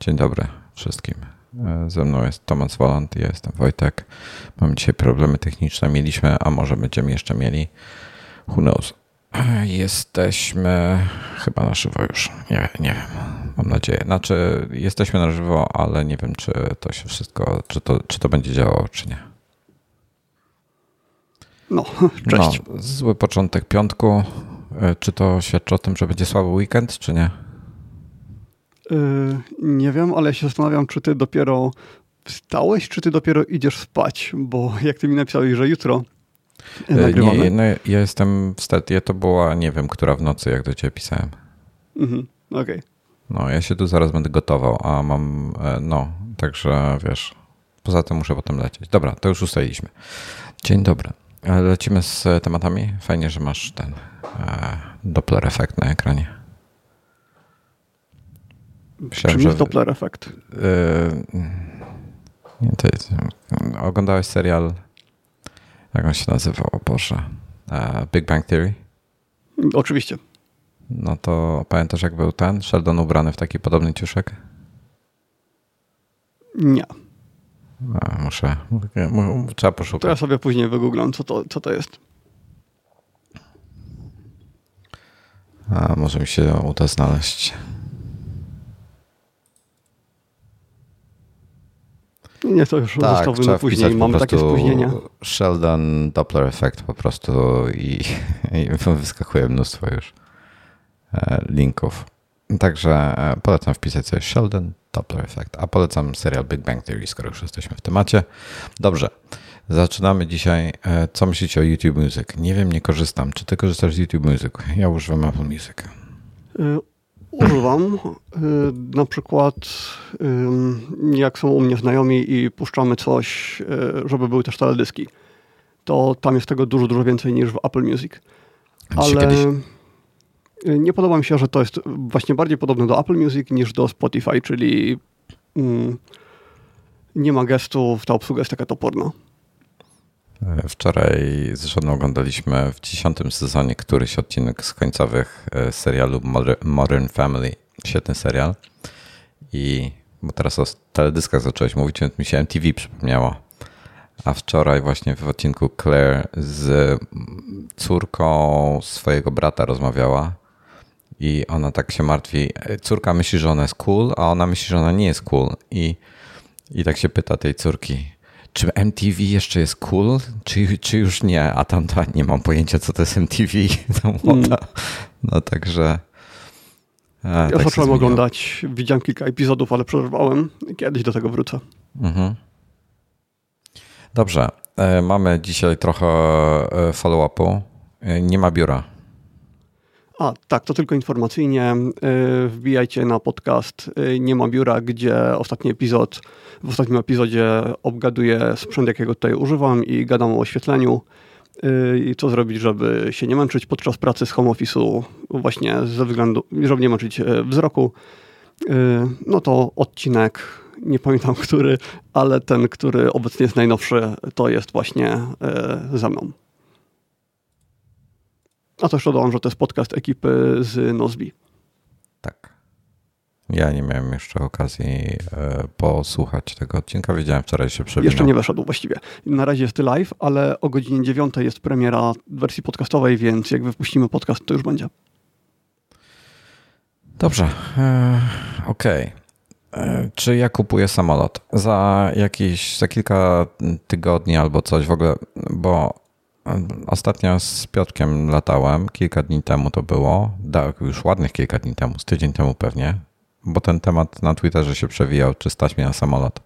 Dzień dobry wszystkim. E, ze mną jest Tomasz Woland, ja jestem Wojtek. Mamy dzisiaj problemy techniczne, mieliśmy, a może będziemy jeszcze mieli. Who knows? Jesteśmy chyba na żywo już. Nie, nie wiem. Mam nadzieję. Znaczy, jesteśmy na żywo, ale nie wiem, czy to się wszystko, czy to, czy to będzie działało, czy nie. No, cześć. No, zły początek piątku. E, Czy to świadczy o tym, że będzie słaby weekend, czy nie? Y, nie wiem, ale się zastanawiam, czy ty dopiero wstałeś, czy ty dopiero idziesz spać, bo jak ty mi napisałeś, że jutro E, nagrywamy. Nie, no, ja jestem w stadzie, to była nie wiem, która w nocy, jak do ciebie pisałem. Mhm, Okej. No, ja się tu zaraz będę gotował, a mam, e, no, także wiesz, poza tym muszę potem lecieć. Dobra, to już ustaliliśmy. Dzień dobry. E, Lecimy z e, tematami. Fajnie, że masz ten e, Doppler efekt na ekranie. Myślałem, Czym że- jest Doppler efekt? Nie, to jest, oglądałeś serial, jak on się nazywał, o Boże, e, Big Bang Theory? Oczywiście. No to pamiętasz, jak był ten Sheldon ubrany w taki podobny ciuszek? Nie. A, muszę, mu- trzeba To poszukać. ja sobie później wygooglam, co to, co to jest. A może mi się uda znaleźć. Nie, to już na trzeba później. Mamy takie spóźnienia. Sheldon Doppler Effect po prostu i, i wyskakuje mnóstwo już e, linków. Także e, polecam wpisać sobie Sheldon Doppler Effect, a polecam serial Big Bang Theory, skoro już jesteśmy w temacie. Dobrze, zaczynamy dzisiaj. E, Co myślicie o YouTube Music? Nie wiem, nie korzystam. Czy ty korzystasz z YouTube Music? Ja używam Apple Music. Używam y, na przykład jak są u mnie znajomi i puszczamy coś, y, żeby były też teledyski, to tam jest tego dużo, dużo więcej niż w Apple Music. Ale y, nie podoba mi się, że to jest właśnie bardziej podobne do Apple Music niż do Spotify, czyli mm, nie ma gestów, ta obsługa jest taka toporna. E, Wczoraj z żoną oglądaliśmy w dziesiątym sezonie któryś odcinek z końcowych e, serialu Moder- Modern Family. Świetny serial. I bo teraz o teledyskach zacząłeś mówić, więc mi się MTV przypomniało. A wczoraj właśnie w odcinku Claire z córką swojego brata rozmawiała i ona tak się martwi. E, Córka myśli, że ona jest cool, a ona myśli, że ona nie jest cool. I, i tak się pyta tej córki, czy MTV jeszcze jest cool, czy, czy już nie? A tamta nie mam pojęcia, co to jest MTV. Ta młoda. No także. e, Ja tak zacząłem oglądać, widziałem kilka epizodów, ale przerwałem. Kiedyś do tego wrócę. Mhm. Dobrze. e, Mamy dzisiaj trochę e, follow-upu. Nie ma biura. A, tak, to tylko informacyjnie. y, Wbijajcie na podcast y, Nie ma biura, gdzie ostatni epizod, w ostatnim epizodzie obgaduję sprzęt, jakiego tutaj używam i gadam o oświetleniu y, i co zrobić, żeby się nie męczyć podczas pracy z home office'u właśnie ze względu, żeby nie męczyć wzroku. No to odcinek, nie pamiętam który, ale ten, który obecnie jest najnowszy, to jest właśnie ze mną. A to jeszcze dodam, że to jest podcast ekipy z Nozbi. Tak. Ja nie miałem jeszcze okazji e, posłuchać tego odcinka. Wiedziałem wczoraj się przewinął. Jeszcze nie weszedł właściwie. Na razie jest live, ale o godzinie 9 jest premiera wersji podcastowej, więc jak wypuścimy podcast, to już będzie. Dobrze. E, Okej. E, Czy ja kupuję samolot? Za jakieś, za kilka tygodni albo coś w ogóle, bo ostatnio z Piotrkiem latałem, kilka dni temu to było, już ładnych kilka dni temu, z tydzień temu pewnie, bo ten temat na Twitterze się przewijał, czy stać mnie na samolot.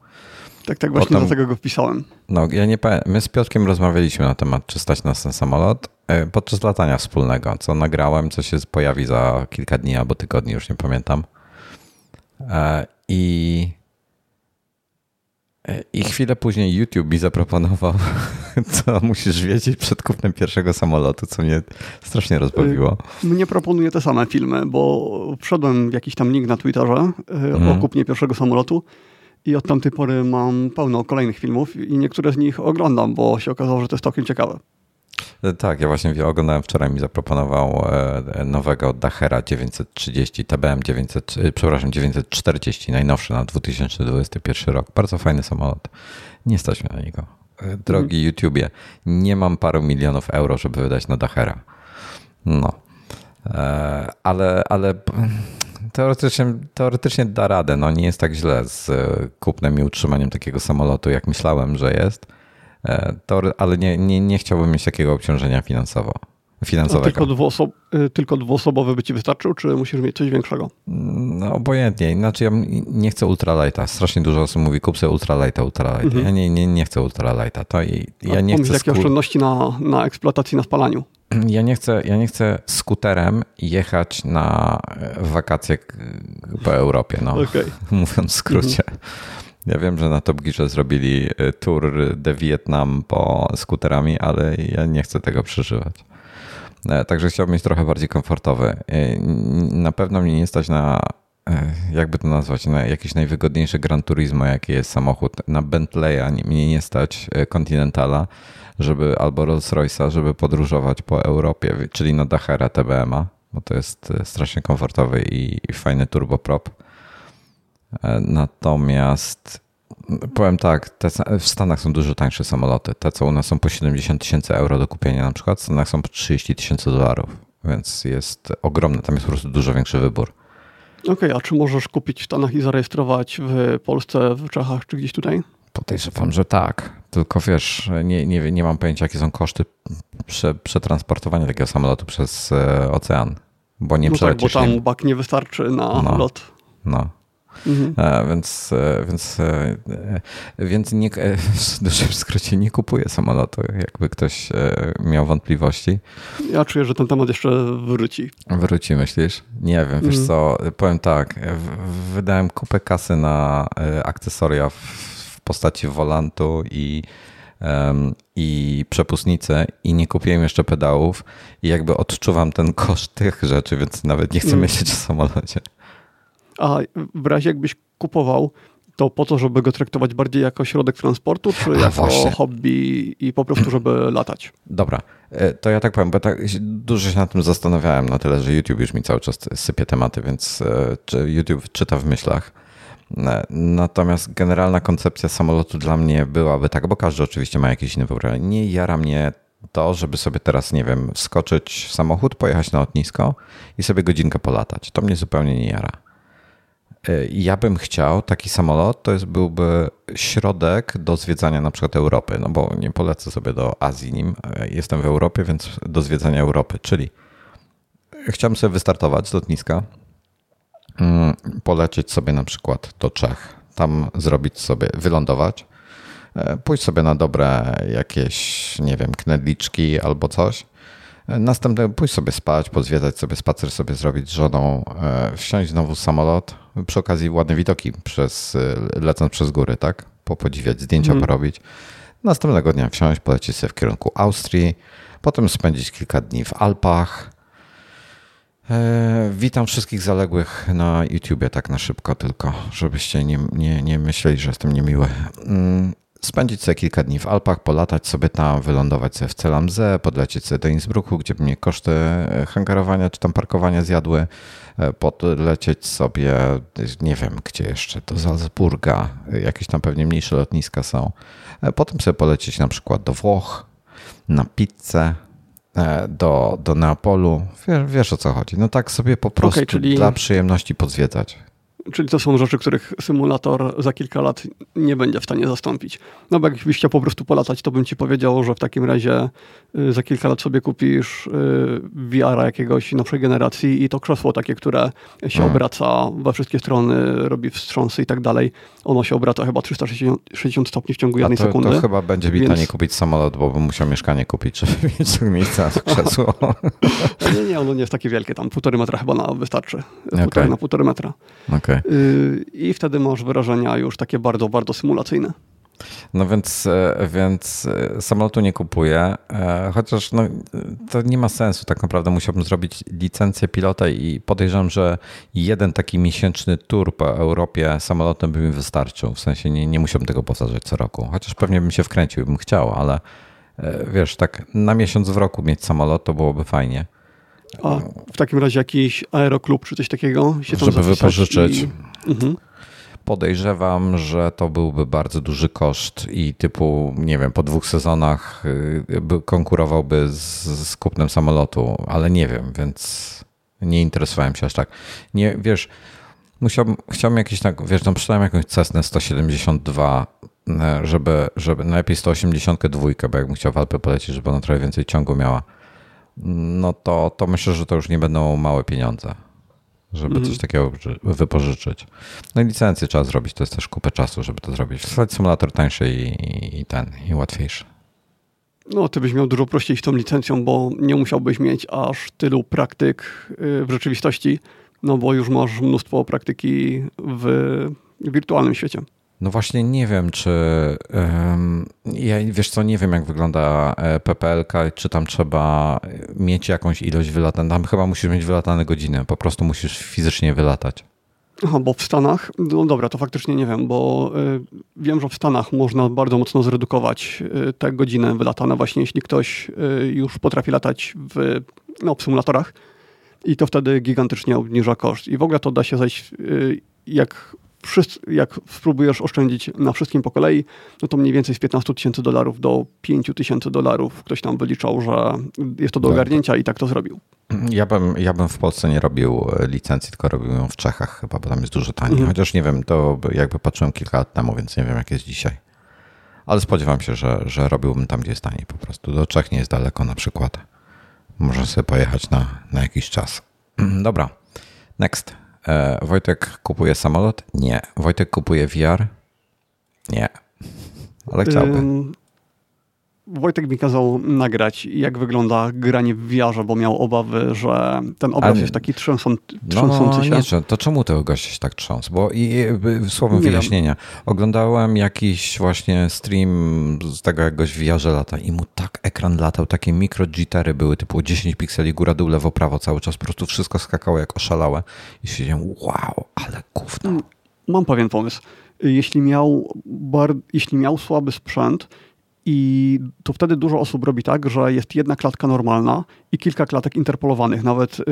Tak, tak, właśnie Potem- dlatego go wpisałem. No, ja nie pamiętam. My z Piotrkiem rozmawialiśmy na temat, czy stać nas ten samolot e, podczas latania wspólnego, co nagrałem, co się pojawi za kilka dni albo tygodni, już nie pamiętam. E, I, e, I chwilę później YouTube mi zaproponował, co musisz wiedzieć przed kupnem pierwszego samolotu, co mnie strasznie rozbawiło. Mnie proponuje te same filmy, bo wszedłem w jakiś tam link na Twitterze y, o kupnie pierwszego samolotu i od tamtej pory mam pełno kolejnych filmów i niektóre z nich oglądam, bo się okazało, że to jest całkiem ciekawe. Tak, ja właśnie oglądałem wczoraj, mi zaproponował e, nowego Dachera 930, TBM 900, przepraszam, 940, najnowszy na 2021 rok. Bardzo fajny samolot. Nie stać mnie na niego. E, drogi mhm. YouTubie, nie mam paru milionów euro, żeby wydać na Dachera. No. E, ale, ale teoretycznie, teoretycznie da radę. No, nie jest tak źle z kupnem i utrzymaniem takiego samolotu, jak myślałem, że jest. E, ale nie, nie, nie chciałbym mieć takiego obciążenia finansowo, finansowego. tylko, dwuosob, y, tylko dwuosobowy by ci wystarczył, czy musisz mieć coś większego? No obojętnie. Inaczej ja nie chcę ultralighta. Strasznie dużo osób mówi kup sobie ultralighta, ultralighta. Mhm. Ja nie, nie, nie chcę ultralighta. To i, ja nie chcę jakie oszczędności na, na eksploatacji, na spalaniu? Ja nie, chcę, ja nie chcę skuterem jechać na wakacje po Europie, no, okay. mówiąc w skrócie. Mhm. Ja wiem, że na Top Gearze zrobili y, tour de Vietnam po skuterami, ale ja nie chcę tego przeżywać. E, także chciałbym mieć trochę bardziej komfortowy. E, na pewno mnie nie stać na, e, jakby to nazwać, na jakiś najwygodniejszy Gran Turismo, jaki jest samochód. Na Bentleya mnie nie stać Continentala, żeby albo Rolls Royce'a, żeby podróżować po Europie, czyli na Dachera TBM-a, bo to jest strasznie komfortowy i fajny turboprop. Natomiast powiem tak, te, w Stanach są dużo tańsze samoloty. Te, co u nas są po 70 tysięcy euro do kupienia na przykład, w Stanach są po 30 tysięcy dolarów, więc jest ogromne, tam jest po prostu dużo większy wybór. Okej, okay, a czy możesz kupić w Stanach i zarejestrować w Polsce, w Czechach czy gdzieś tutaj? Podejrzewam, że tak. Tylko wiesz, nie, nie, nie mam pojęcia, jakie są koszty prze, przetransportowania takiego samolotu przez e, ocean. Bo nie no tak, bo tam bak nie wystarczy na no, lot. No, Mhm. E, więc, e, więc, e, więc nie, w dużym skrócie nie kupuję samolotu, jakby ktoś miał wątpliwości. Ja czuję, że ten temat jeszcze wróci. Wróci, myślisz? Nie wiem, wiesz mhm. co, powiem tak, wydałem kupę kasy na akcesoria w postaci wolantu i i przepustnicę i nie kupiłem jeszcze pedałów i jakby odczuwam ten koszt tych rzeczy, więc nawet nie chcę mm. myśleć o samolocie. A w razie jakbyś kupował, to po to, żeby go traktować bardziej jako środek transportu, czy A, jako właśnie. hobby i po prostu, żeby latać? Dobra, e, to ja tak powiem, bo tak dużo się nad tym zastanawiałem, na tyle, że YouTube już mi cały czas sypie tematy, więc e, YouTube czyta w myślach. E, natomiast generalna koncepcja samolotu dla mnie byłaby tak, bo każdy oczywiście ma jakieś inne wyobrażenie. Nie jara mnie to, żeby sobie teraz, nie wiem, wskoczyć w samochód, pojechać na lotnisko i sobie godzinkę polatać. To mnie zupełnie nie jara. E, ja bym chciał taki samolot, to jest, byłby środek do zwiedzania na przykład Europy, no bo nie polecę sobie do Azji nim. E, jestem w Europie, więc do zwiedzania Europy, czyli chciałbym sobie wystartować z lotniska, mm, polecieć sobie na przykład do Czech, tam zrobić sobie, wylądować, e, pójść sobie na dobre jakieś, nie wiem, knedliczki albo coś Następnie pójść sobie spać, pozwiedzać sobie spacer, sobie zrobić z żoną, e, wsiąść znowu w samolot, przy okazji ładne widoki przez, e, lecąc przez góry, tak? Popodziwiać, zdjęcia mm. porobić. Następnego dnia wsiąść, polecieć sobie w kierunku Austrii, potem spędzić kilka dni w Alpach. E, witam wszystkich zaległych na YouTubie, tak na szybko tylko, żebyście nie, nie, nie myśleli, że jestem niemiły. Spędzić sobie kilka dni w Alpach, polatać sobie tam, wylądować sobie w Celamze, podlecieć sobie do Innsbrucku, gdzie by mnie koszty e, hangarowania czy tam parkowania zjadły, e, podlecieć sobie, nie wiem gdzie jeszcze, do Salzburga, jakieś tam pewnie mniejsze lotniska są. E, potem sobie polecieć na przykład do Włoch, na pizzę, do, do Neapolu. Wiesz, wiesz o co chodzi. No tak sobie po prostu okay, czyli... dla przyjemności podzwiedzać. Czyli to są rzeczy, których symulator za kilka lat nie będzie w stanie zastąpić. No bo jakbyś chciał po prostu polatać, to bym ci powiedział, że w takim razie y, za kilka lat sobie kupisz y, VR-a jakiegoś nowszej generacji i to krzesło takie, które się hmm. obraca we wszystkie strony, robi wstrząsy i tak dalej. Ono się obraca chyba 360 stopni w ciągu jednej to, sekundy. To chyba będzie mi więc... kupić samolot, bo bym musiał mieszkanie kupić, żeby mieć miejsce na krzesło. nie, nie, ono nie jest takie wielkie, tam półtorej metra chyba na wystarczy. Okay. Półtorej na półtorej metra. Okay. Y, I wtedy masz wyrażenia już takie bardzo, bardzo symulacyjne. No więc, e, więc e, samolotu nie kupuję, e, chociaż no, to nie ma sensu. Tak naprawdę musiałbym zrobić licencję pilota i podejrzewam, że jeden taki miesięczny tour po Europie samolotem by mi wystarczył. W sensie nie, nie musiałbym tego powtarzać co roku. Chociaż pewnie bym się wkręcił, bym chciał, ale wiesz, tak na miesiąc w roku mieć samolot, to byłoby fajnie. A w takim razie jakiś aeroklub czy coś takiego się tam Żeby wypożyczyć. I... Mhm. Podejrzewam, że to byłby bardzo duży koszt i typu, nie wiem, po dwóch sezonach y, konkurowałby z, z kupnem samolotu, ale nie wiem, więc nie interesowałem się aż tak. Nie, wiesz, musiałbym, chciałbym jakieś tak, wiesz, no przynajmniej jakąś Cessnę 172, e, żeby, żeby najlepiej 182, bo jakbym chciał w Alpy polecieć, żeby ona trochę więcej ciągu miała, no to, to myślę, że to już nie będą małe pieniądze żeby mm. coś takiego wypożyczyć. No i licencję trzeba zrobić, to jest też kupę czasu, żeby to zrobić. W zasadzie symulator tańszy i, i ten, i łatwiejszy. No, ty byś miał dużo prościej z tą licencją, bo nie musiałbyś mieć aż tylu praktyk y, w rzeczywistości, no bo już masz mnóstwo praktyki w wirtualnym świecie. No właśnie nie wiem, czy um, ja wiesz co, nie wiem jak wygląda e, PPLK, czy tam trzeba mieć jakąś ilość wylatań. Tam chyba musisz mieć wylatane godziny, po prostu musisz fizycznie wylatać. Aha, bo w Stanach, no dobra, to faktycznie nie wiem, bo y, wiem, że w Stanach można bardzo mocno zredukować y, te godziny wylatane właśnie, jeśli ktoś y, już potrafi latać w, no, w symulatorach i to wtedy gigantycznie obniża koszt. I w ogóle to da się zejść, jak jak spróbujesz oszczędzić na wszystkim po kolei, no to mniej więcej z 15 tysięcy dolarów do 5 tysięcy dolarów ktoś tam wyliczał, że jest to do tak. ogarnięcia i tak to zrobił. Ja bym, ja bym w Polsce nie robił e, licencji, tylko robił ją w Czechach chyba, bo tam jest dużo taniej. Mhm. Chociaż nie wiem, to jakby patrzyłem kilka lat temu, więc nie wiem jak jest dzisiaj. Ale spodziewam się, że, że robiłbym tam, gdzie jest taniej po prostu. Do Czech nie jest daleko na przykład. Można sobie pojechać na, na jakiś czas. Dobra, next. E, Wojtek kupuje samolot? Nie. Wojtek kupuje VR? Nie. Ale chciałby. Wojtek mi kazał nagrać, jak wygląda granie w VR, bo miał obawy, że ten obraz jest taki trzęsą, trząsący no, się. Nie, to czemu tego gościa się tak trząsł? Bo i, i słowem nie wyjaśnienia. Wiem. Oglądałem jakiś właśnie stream z tego, jak gość w VR lata i mu tak ekran latał, takie mikro jittery były, typu 10 pikseli, góra, dół, lewo, prawo, cały czas po prostu wszystko skakało jak oszalałe i siedziałem, wow, ale gówno. Mm, mam pewien pomysł. Jeśli miał, bar, jeśli miał słaby sprzęt i to wtedy dużo osób robi tak, że jest jedna klatka normalna i kilka klatek interpolowanych, nawet y,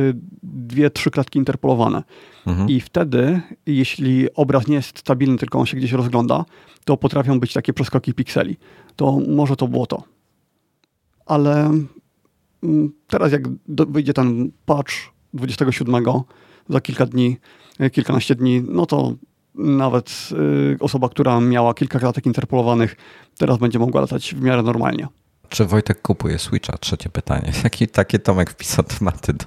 dwie, trzy klatki interpolowane. Mhm. I wtedy, jeśli obraz nie jest stabilny, tylko on się gdzieś rozgląda, to potrafią być takie przeskoki pikseli. To może to było to. Ale mm, teraz, jak wyjdzie ten patch 27 za kilka dni, y, kilkanaście dni, no to nawet y, osoba, która miała kilka klatek interpolowanych, teraz będzie mogła latać w miarę normalnie. Czy Wojtek kupuje Switcha? Trzecie pytanie. Jaki takie Tomek wpisał tematy do,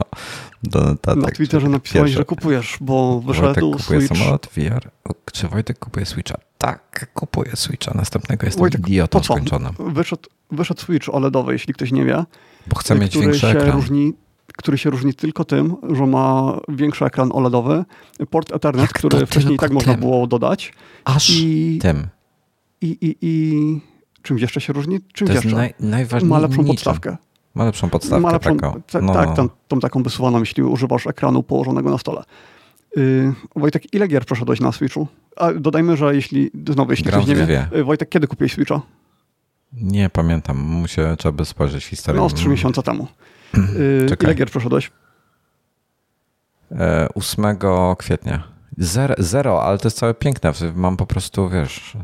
do notatek? Na Twitterze napisałeś, że kupujesz, bo wyszedł Wojtek kupuje Switch. samolot VR. Czy Wojtek kupuje Switcha? Tak, kupuje Switcha. Następnego jestem Wojtek, idiotą skończonym. Wyszedł, wyszedł Switch OLEDowy, jeśli ktoś nie wie. Bo chce mieć większy ekran. Różni który się różni tylko tym, że ma większy ekran OLEDowy, port Ethernet, Jak który wcześniej tak tym? można było dodać. Aż i, tym. I, i, i czymś jeszcze się różni? Czymś to jest jeszcze? Naj. Ma lepszą podstawkę. Ma lepszą podstawkę ma lepszą, taką. No. Tak, tą, tą taką wysuwaną, jeśli używasz ekranu położonego na stole. Yy, Wojtek, ile gier przeszedłeś na Switchu? A dodajmy, że jeśli, znowu, jeśli Gram ktoś nie wie, y, Wojtek, kiedy kupiłeś Switcha? Nie pamiętam, muszę, trzeba by spojrzeć historię. No, z trzy miesiące temu. Yy, ile gier przeszedłeś? 8 e, kwietnia. Zero, zero, ale to jest całe piękne. Mam po prostu, wiesz,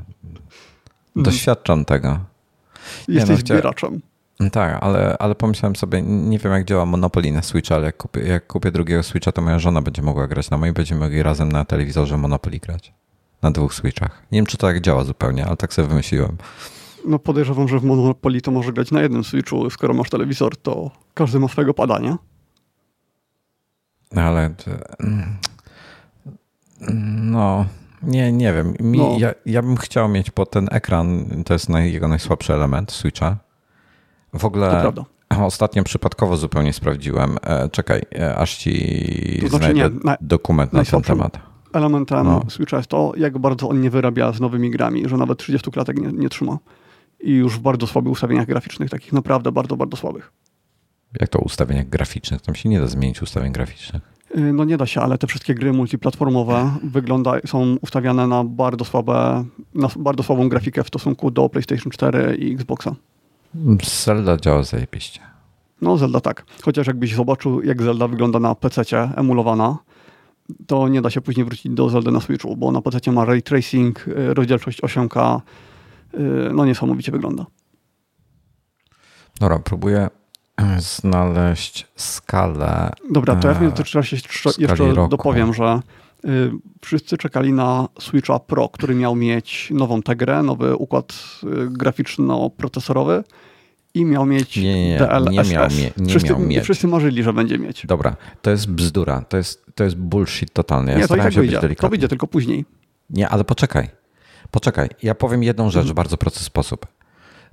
doświadczam mm. tego. Jesteś no, zbieraczem. Tak, ale, ale pomyślałem sobie, nie wiem jak działa Monopoly na Switcha, ale jak kupię, jak kupię drugiego Switcha, to moja żona będzie mogła grać na moim, będziemy mogli razem na telewizorze Monopoly grać. Na dwóch Switchach. Nie wiem, czy to tak działa zupełnie, ale tak sobie wymyśliłem. No podejrzewam, że w Monopoly to może grać na jednym Switchu. Skoro masz telewizor, to każdy ma swojego padania. No ale no, nie, nie wiem. Mi, no. ja, ja bym chciał mieć po ten ekran, to jest naj, jego najsłabszy element Switcha. W ogóle ostatnio przypadkowo zupełnie sprawdziłem. E, czekaj, e, aż ci to znaczy nie, na, dokument na ten temat. Elementem no. Switcha jest to, jak bardzo on nie wyrabia z nowymi grami, że nawet 30 klatek nie, nie trzyma. I już w bardzo słabych ustawieniach graficznych, takich naprawdę bardzo, bardzo słabych. Jak to ustawieniach graficznych? Tam się nie da zmienić ustawień graficznych. Y, no nie da się, ale te wszystkie gry multiplatformowe wygląda, są ustawiane na bardzo słabe, na bardzo słabą grafikę w stosunku do PlayStation 4 i Xboxa. Zelda działa zajebiście. No, Zelda tak. Chociaż jakbyś zobaczył, jak Zelda wygląda na PC emulowana, to nie da się później wrócić do Zelda na Switchu, bo na PC ma ray tracing, y, rozdzielczość 8K, y, no niesamowicie wygląda. Dobra, próbuję znaleźć skalę. Dobra, to ja w międzyczasie jeszcze roku. dopowiem, że y, wszyscy czekali na Switcha Pro, który miał mieć nową Tegrę, nowy układ graficzno-procesorowy i miał mieć nie, nie, nie, DLSS. Nie miał, mie nie wszyscy, miał mieć. Wszyscy marzyli, że będzie mieć. Dobra, to jest bzdura, to jest, to jest bullshit totalny. Ja nie, to i tak się wyjdzie. To wyjdzie tylko później. Nie, ale poczekaj. Poczekaj, ja powiem jedną rzecz w bardzo prosty sposób.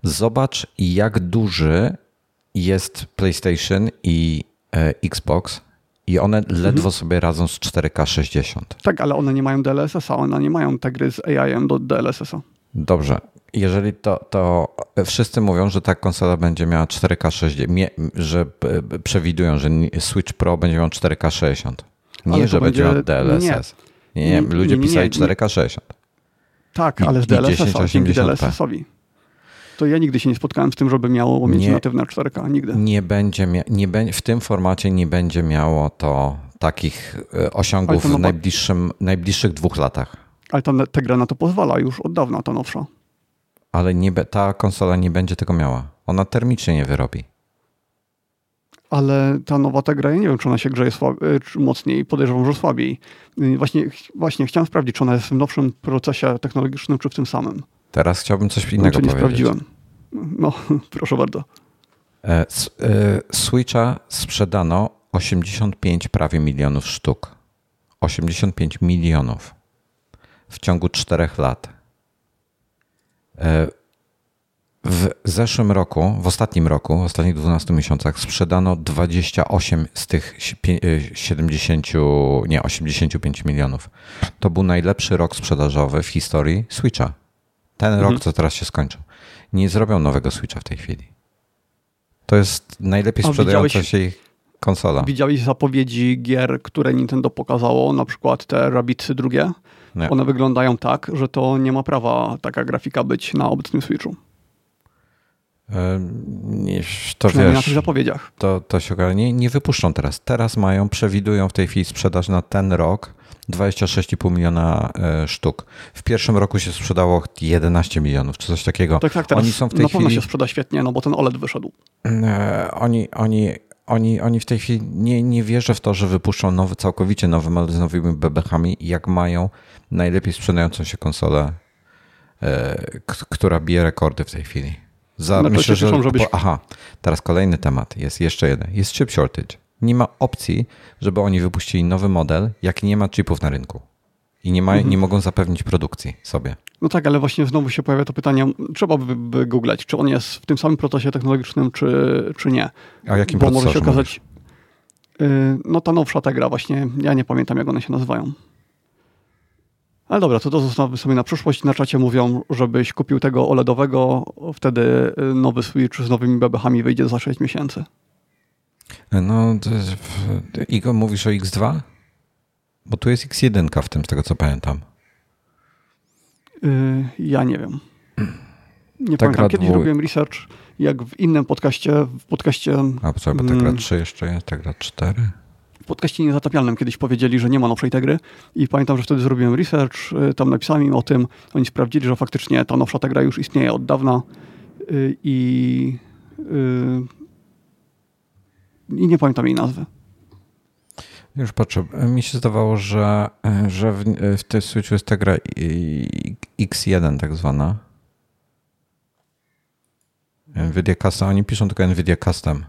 Zobacz, jak duży jest PlayStation i e, Xbox i one ledwo mhm. sobie radzą z 4K 60. Tak, ale one nie mają DLSS-a, one nie mają te gry z AI do DLSS-a. Dobrze. Jeżeli to, to wszyscy mówią, że ta konsola będzie miała 4K 60, że przewidują, że Switch Pro będzie miał 4K 60. Nie, że będzie miał DLSS. Nie, nie, nie ludzie pisali 4K 60. Tak, ale z DLSS-a, dzięki DLSS-owi to ja nigdy się nie spotkałem z tym, żeby miało mieć nie, natywne 4K. Nigdy. Nie będzie, nie be, w tym formacie nie będzie miało to takich e, osiągów w najbliższym, najbliższych dwóch latach. Ale ta, ta gra na to pozwala już od dawna, ta nowsza. Ale nie, ta konsola nie będzie tego miała. Ona termicznie nie wyrobi. Ale ta nowa ta gra, ja nie wiem, czy ona się grzeje e, mocniej, podejrzewam, że słabiej. E, właśnie, właśnie chciałem sprawdzić, czy ona jest w nowszym procesie technologicznym, czy w tym samym. Teraz chciałbym coś innego znaczy, nie powiedzieć. sprawdziłem. No, proszę bardzo. E, e, Switcha sprzedano 85 prawie milionów sztuk. 85 milionów w ciągu 4 lat. E, w zeszłym roku, w ostatnim roku, w ostatnich 12 miesiącach sprzedano 28 z tych 70, nie 85 milionów. To był najlepszy rok sprzedażowy w historii Switcha. Ten mhm. rok, co teraz się skończył. Nie zrobią nowego Switcha w tej chwili. To jest najlepiej sprzedająca się konsola. Widziałeś zapowiedzi gier, które Nintendo pokazało, na przykład te Rabbidsy drugie? Nie. One wyglądają tak, że to nie ma prawa taka grafika być na obecnym Switchu. Nie, to wiesz, na tych zapowiedziach. To, to się nie, nie wypuszczą teraz. Teraz mają, przewidują w tej chwili sprzedaż na ten rok 26,5 miliona e, sztuk. W pierwszym roku się sprzedało 11 milionów, czy coś takiego. Tak, tak, teraz oni są w tej na pewno chwili... się sprzeda świetnie, no bo ten OLED wyszedł. E, oni, oni, oni, oni w tej chwili nie, nie wierzę w to, że wypuszczą nowy, całkowicie nowy model z nowymi bebechami, jak mają najlepiej sprzedającą się konsolę, e, która bije rekordy w tej chwili. Za, no myślę, że, żebyś... Aha, teraz kolejny temat. Jest jeszcze jeden. Jest chip shortage nie ma opcji, żeby oni wypuścili nowy model, jak nie ma chipów na rynku. I nie, ma, mhm. nie mogą zapewnić produkcji sobie. No tak, ale właśnie znowu się pojawia to pytanie, trzeba by, by googlać, czy on jest w tym samym procesie technologicznym, czy, czy nie. A jakim Bo może się okazać, yy, no ta nowsza ta gra właśnie, ja nie pamiętam jak one się nazywają. Ale dobra, to zostawmy sobie na przyszłość. Na czacie mówią, żebyś kupił tego OLEDowego, wtedy y, nowy Switch z nowymi bebechami wyjdzie za 6 miesięcy. No, Igo, mówisz o X2? Bo tu jest X1 w tym, z tego co pamiętam. Yy, ja nie wiem. Nie tak pamiętam. Kiedyś robiłem research, jak w innym podcaście, w podcaście... A co, bo Tegra 3 mm. jeszcze jest, Tegra 4? Podcaście Niezatapialnym kiedyś powiedzieli, że nie ma nowszej Tegry i pamiętam, że wtedy zrobiłem research, y, tam napisałem im o tym, oni sprawdzili, że faktycznie ta nowsza Tegra już istnieje od dawna y, i y, i nie pamiętam jej nazwy. Już patrzę. Mi się zdawało, że, że w, w tej Switchu jest ta gra X1 tak zwana. Nvidia Custom. Oni piszą tylko Nvidia Custom.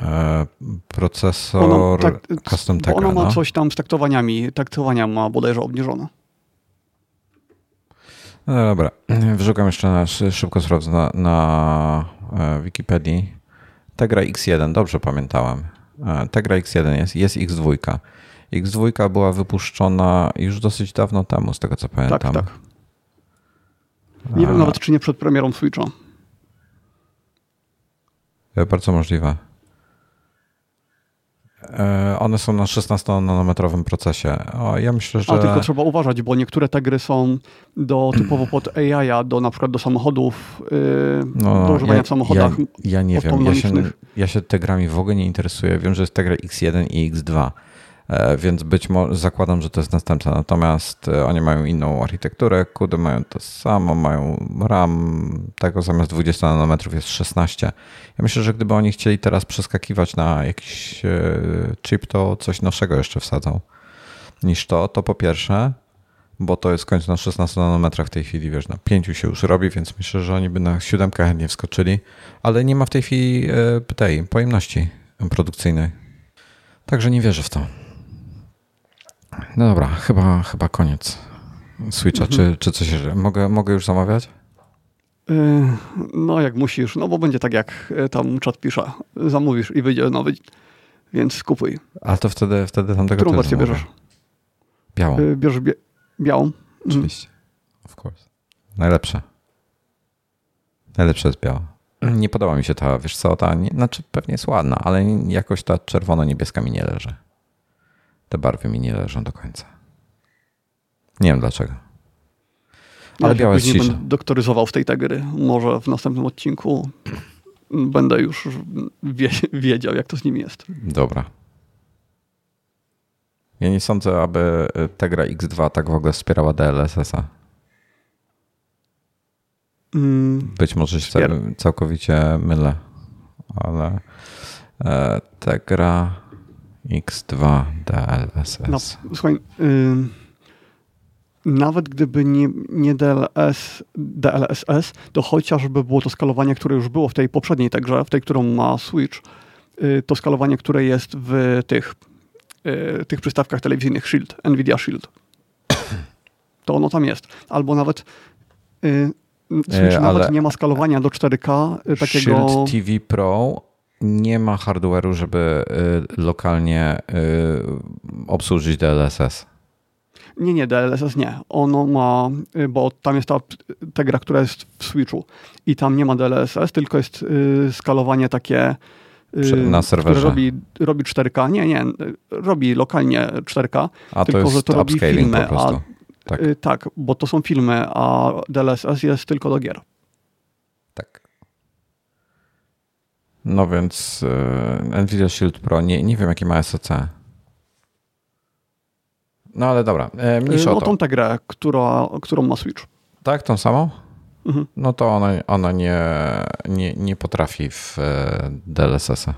E, procesor ona, tak, Custom Tegra. Ona ma no. coś tam z taktowaniami. Taktowania ma bodajże obniżone. No dobra. Wrzukam jeszcze na, szybko sprawdzę na, na e, Wikipedii. Tegra X1, dobrze pamiętałem. E, Tegra X1 jest, jest X2. X2 była wypuszczona już dosyć dawno temu, z tego co pamiętam. Tak, tak. Nie A... wiem nawet, czy nie przed premierą Switcha. Bardzo możliwe. E, one są na 16-nanometrowym procesie. Ja myślę, że... A tylko trzeba uważać, bo niektóre te gry są do typowo pod AI, do na przykład do samochodów, yy, no, do używania ja, w samochodach. Ja, ja nie wiem, ja się, ja się te grami w ogóle nie interesuję. Wiem, że jest Tegra X1 i X2. E, więc być może zakładam, że to jest następca. Natomiast e, oni mają inną architekturę, kudy mają to samo, mają RAM, tego zamiast 20 nanometrów jest 16. Ja myślę, że gdyby oni chcieli teraz przeskakiwać na jakiś e, chip, to coś nowszego jeszcze wsadzą niż to. To po pierwsze, bo to jest w końcu na 16 nanometrach w tej chwili, wiesz, na 5 się już robi, więc myślę, że oni by na 7 chętnie wskoczyli, ale nie ma w tej chwili tej pojemności produkcyjnej. Także nie wierzę w to. No dobra, chyba, chyba koniec Switcha. Mhm. Czy, czy coś jeszcze? Mogę, mogę już zamawiać? Y, no, jak musisz, no bo będzie tak, jak y, tam czat pisze. Zamówisz i wyjdzie nowy, więc kupuj. Ale to wtedy, wtedy tamtego Którą wersję bierzesz? Białą. Y, bierzesz bie białą? Mhm. Oczywiście. Of course. Najlepsze. Najlepsze jest biała. Nie podoba mi się ta, wiesz co, ta, nie, znaczy pewnie jest ładna, ale jakoś ta czerwono-niebieska mi nie leży. Te barwy mi nie leżą do końca. Nie wiem dlaczego. Ale ja białe jest będę doktoryzował w tej gry. Może w następnym odcinku będę już wie, wiedział, jak to z nim jest. Dobra. Ja nie sądzę, aby Tegra X2 tak w ogóle wspierała DLSS-a. Mm, Być może się całkowicie mylę, ale e, Tegra X2 DLSS. No, słuchaj, nawet gdyby nie, nie DLS, DLSS, to chociażby było to skalowanie, które już było w tej poprzedniej grze, w tej, którą ma Switch, y, to skalowanie, które jest w tych, y, tych przystawkach telewizyjnych Shield, Nvidia Shield. To ono tam jest. Albo nawet y, Switch nawet nie ma skalowania do 4K y, takiego... Shield TV Pro nie ma hardware'u, żeby y, lokalnie y, obsłużyć DLSS. Nie, nie, DLSS nie. Ono ma, y, bo tam jest ta, ta gra, która jest w Switchu i tam nie ma DLSS, tylko jest skalowanie takie na serwerze. Które robi, robi 4K. Nie, nie, robi lokalnie 4K, a tylko to że to robi filmy. A, tak. tak, bo to są filmy, a DLSS jest tylko do gier. No więc yy, Nvidia Shield Pro, nie, nie wiem jakie ma SoC. No ale dobra, e, mniejsza no, o to. tą tę grę, która, którą ma Switch. Tak, tą samą? Mhm. No to ona, ona nie, nie, nie potrafi w e, DLSS-a.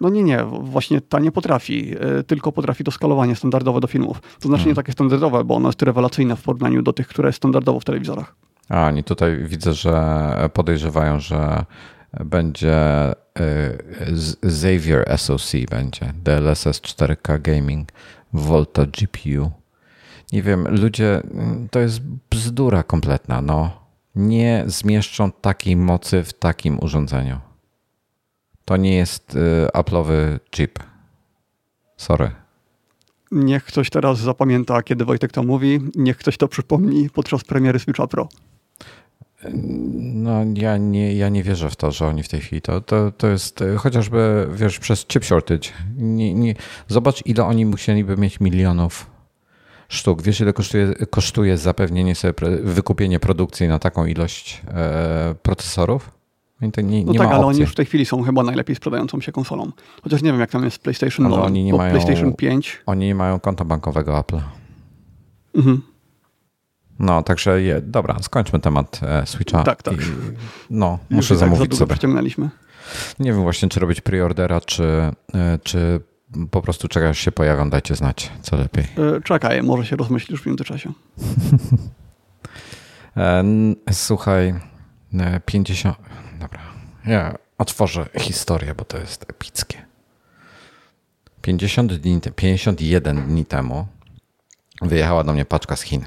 No nie, nie, właśnie ta nie potrafi, e, tylko potrafi to skalowanie standardowe do filmów. To znaczy nie mhm. takie standardowe, bo ono jest rewelacyjne w porównaniu do tych, które jest standardowo w telewizorach. A, oni tutaj widzę, że podejrzewają, że będzie y, Xavier SoC będzie, DLSS 4K Gaming, Volta GPU. Nie wiem, ludzie, to jest bzdura kompletna, no. Nie zmieszczą takiej mocy w takim urządzeniu. To nie jest y, Apple'owy chip. Sorry. Niech ktoś teraz zapamięta, kiedy Wojtek to mówi. Niech ktoś to przypomni podczas premiery Switcha Pro. No, ja nie, ja nie wierzę w to, że oni w tej chwili to, to, to jest e, chociażby, wiesz, przez chip shortage. Nie, nie, zobacz, ile oni musieliby mieć milionów sztuk. Wiesz, ile kosztuje, kosztuje zapewnienie sobie, wykupienie produkcji na taką ilość e, procesorów? Nie, no nie tak, ale oni już w tej chwili są chyba najlepiej sprzedającą się konsolą. Chociaż nie wiem, jak tam jest PlayStation, ale oni nie mają, PlayStation 5. Oni nie mają konta bankowego Apple. Mhm. No, także je, dobra, skończmy temat e, Switcha. Tak, tak. I, no, Już muszę tak zamówić tak sobie. Przyciągnęliśmy. Nie wiem właśnie, czy robić preordera, czy, e, czy po prostu czekać się pojawią, dajcie znać, co lepiej. E, czekaj, może się rozmyślisz w międzyczasie. Słuchaj, 50... Dobra, ja otworzę historię, bo to jest epickie. 50 dni, 51 dni temu wyjechała do mnie paczka z Chin.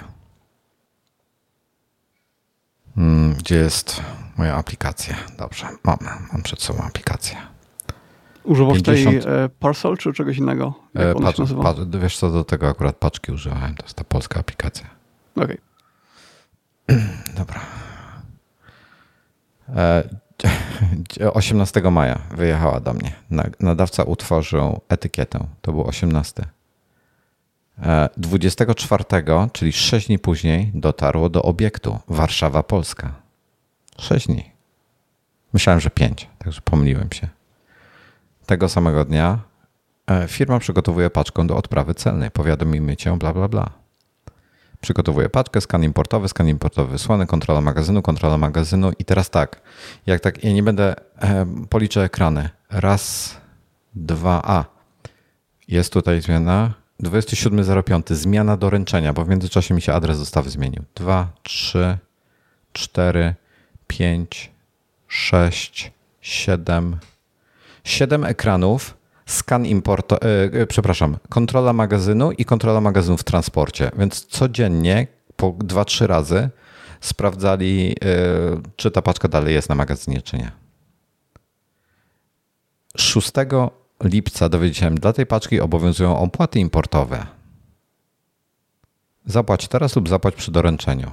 Mm, gdzie jest moja aplikacja? Dobrze, mam, mam przed sobą aplikację. Używasz 50... tej e, Parcel czy czegoś innego? E, patrz, patrz, wiesz co, do tego akurat paczki używałem. To jest ta polska aplikacja. Okej. Okay. Dobra. E, 18 maja wyjechała do mnie. Nadawca utworzył etykietę. To był 18. 24, e, czyli 6 dni później, dotarło do obiektu Warszawa, Polska. 6 dni. Myślałem, że 5, także pomyliłem się. Tego samego dnia e, firma przygotowuje paczkę do odprawy celnej. Powiadomimy cię, bla, bla, bla. Przygotowuję paczkę, skan importowy, skan importowy wysłany, kontrola magazynu, kontrola magazynu i teraz tak, jak tak, ja nie będę, e, policzę ekrany. Raz, dwa, a. Jest tutaj zmiana. 27.05, zmiana doręczenia, bo w międzyczasie mi się adres dostawy zmienił. 2, 3, 4, 5, 6, 7. 7 ekranów skan importo, yy, przepraszam, kontrola magazynu i kontrola magazynu w transporcie. Więc codziennie po 2-3 razy sprawdzali, yy, czy ta paczka dalej jest na magazynie, czy nie. 6 lipca dowiedziałem, dla tej paczki obowiązują opłaty importowe. Zapłać teraz lub zapłać przy doręczeniu.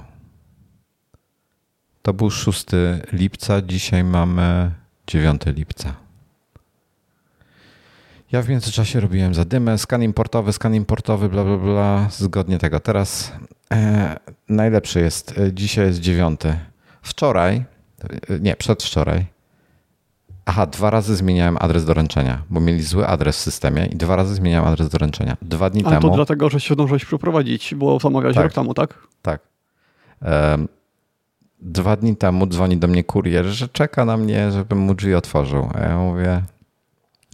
To był 6 lipca, dzisiaj mamy 9 lipca. Ja w międzyczasie robiłem zadymę, skan importowy, skan importowy, bla, bla, bla, zgodnie tego. Teraz e, najlepszy jest, e, dzisiaj jest dziewiąty. Wczoraj, e, nie, przedwczoraj, aha, dwa razy zmieniałem adres doręczenia, bo mieli zły adres w systemie i dwa razy zmieniałem adres doręczenia. Dwa dni A temu... to dlatego, że się zdążyłeś przeprowadzić, bo zamawiałeś tak, rok temu, tak? Tak. E, dwa dni temu dzwoni do mnie kurier, że czeka na mnie, żebym mu drzwi otworzył. A ja mówię,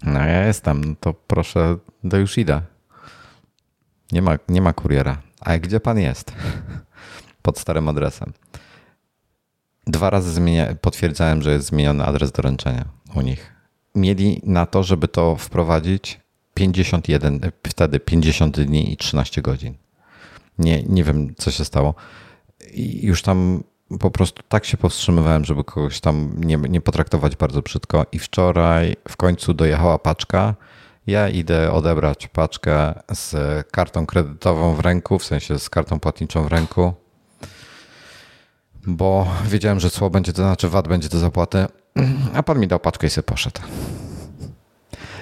no ja jestem, no to proszę, to już idę. Nie ma, nie ma kuriera. A gdzie pan jest? Pod starym adresem. Dwa razy zmienia, potwierdzałem, że jest zmieniony adres doręczenia u nich. Mieli na to, żeby to wprowadzić 51, wtedy 50 dni i 13 godzin. Nie, nie wiem, co się stało. I już tam po prostu tak się powstrzymywałem, żeby kogoś tam nie, nie potraktować bardzo brzydko. I wczoraj w końcu dojechała paczka. Ja idę odebrać paczkę z kartą kredytową w ręku, w sensie z kartą płatniczą w ręku, bo wiedziałem, że co będzie, to znaczy VAT będzie do zapłaty, a pan mi dał paczkę i sobie poszedł.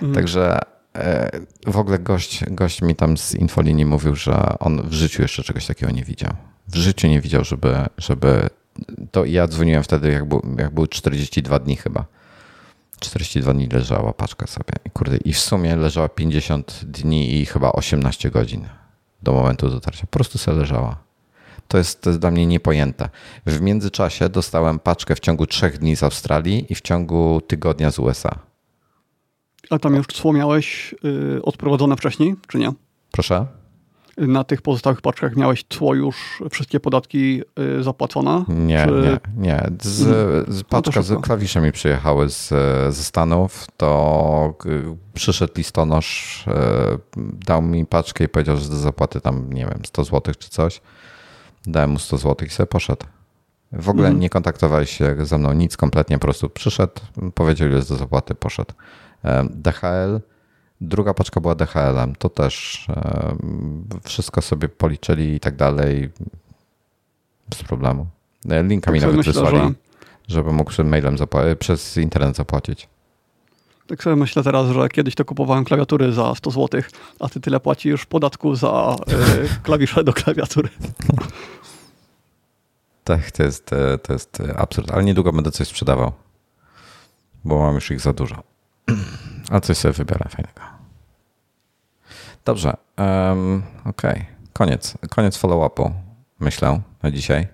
Mm. Także e, w ogóle gość, gość mi tam z infolinii mówił, że on w życiu jeszcze czegoś takiego nie widział. W życiu nie widział, żeby, żeby to ja dzwoniłem wtedy, jak, był, jak były 42 dni chyba. 42 dni leżała paczka sobie. I kurde, i w sumie leżała 50 dni i chyba 18 godzin do momentu dotarcia. Po prostu sobie leżała. To jest, to jest dla mnie niepojęte. W międzyczasie dostałem paczkę w ciągu trzech dni z Australii i w ciągu tygodnia z USA. A tam już cło miałeś yy, odprowadzone wcześniej, czy nie? Proszę? na tych pozostałych paczkach miałeś tło już wszystkie podatki y, zapłacone? Nie, czy... nie, nie. Z, z no paczka no z klawiszem mi przyjechały z, ze Stanów, to przyszedł listonosz, y, dał mi paczkę i powiedział, że do zapłaty tam, nie wiem, 100 zł czy coś. Dałem mu 100 zł i sobie poszedł. W ogóle mhm. nie kontaktowali się ze mną nic kompletnie, po prostu przyszedł, powiedział, że jest do zapłaty, poszedł. DHL Druga paczka była DHL-em. To też wszystko sobie policzyli i tak dalej. Bez problemu. E, linka mi tak nawet wysłali, że... żeby mógł mailem przez internet zapłacić. Tak sobie myślę teraz, że kiedyś to kupowałem klawiatury za 100 zł, a ty tyle płacisz podatku za y, klawisze do klawiatury. Tak, to jest, to jest absurd, ale niedługo będę coś sprzedawał, bo mam już ich za dużo. A coś sobie wybiorę fajnego. Dobrze. Um, Okej. Okay. Koniec. Koniec follow-upu, myślę, na dzisiaj.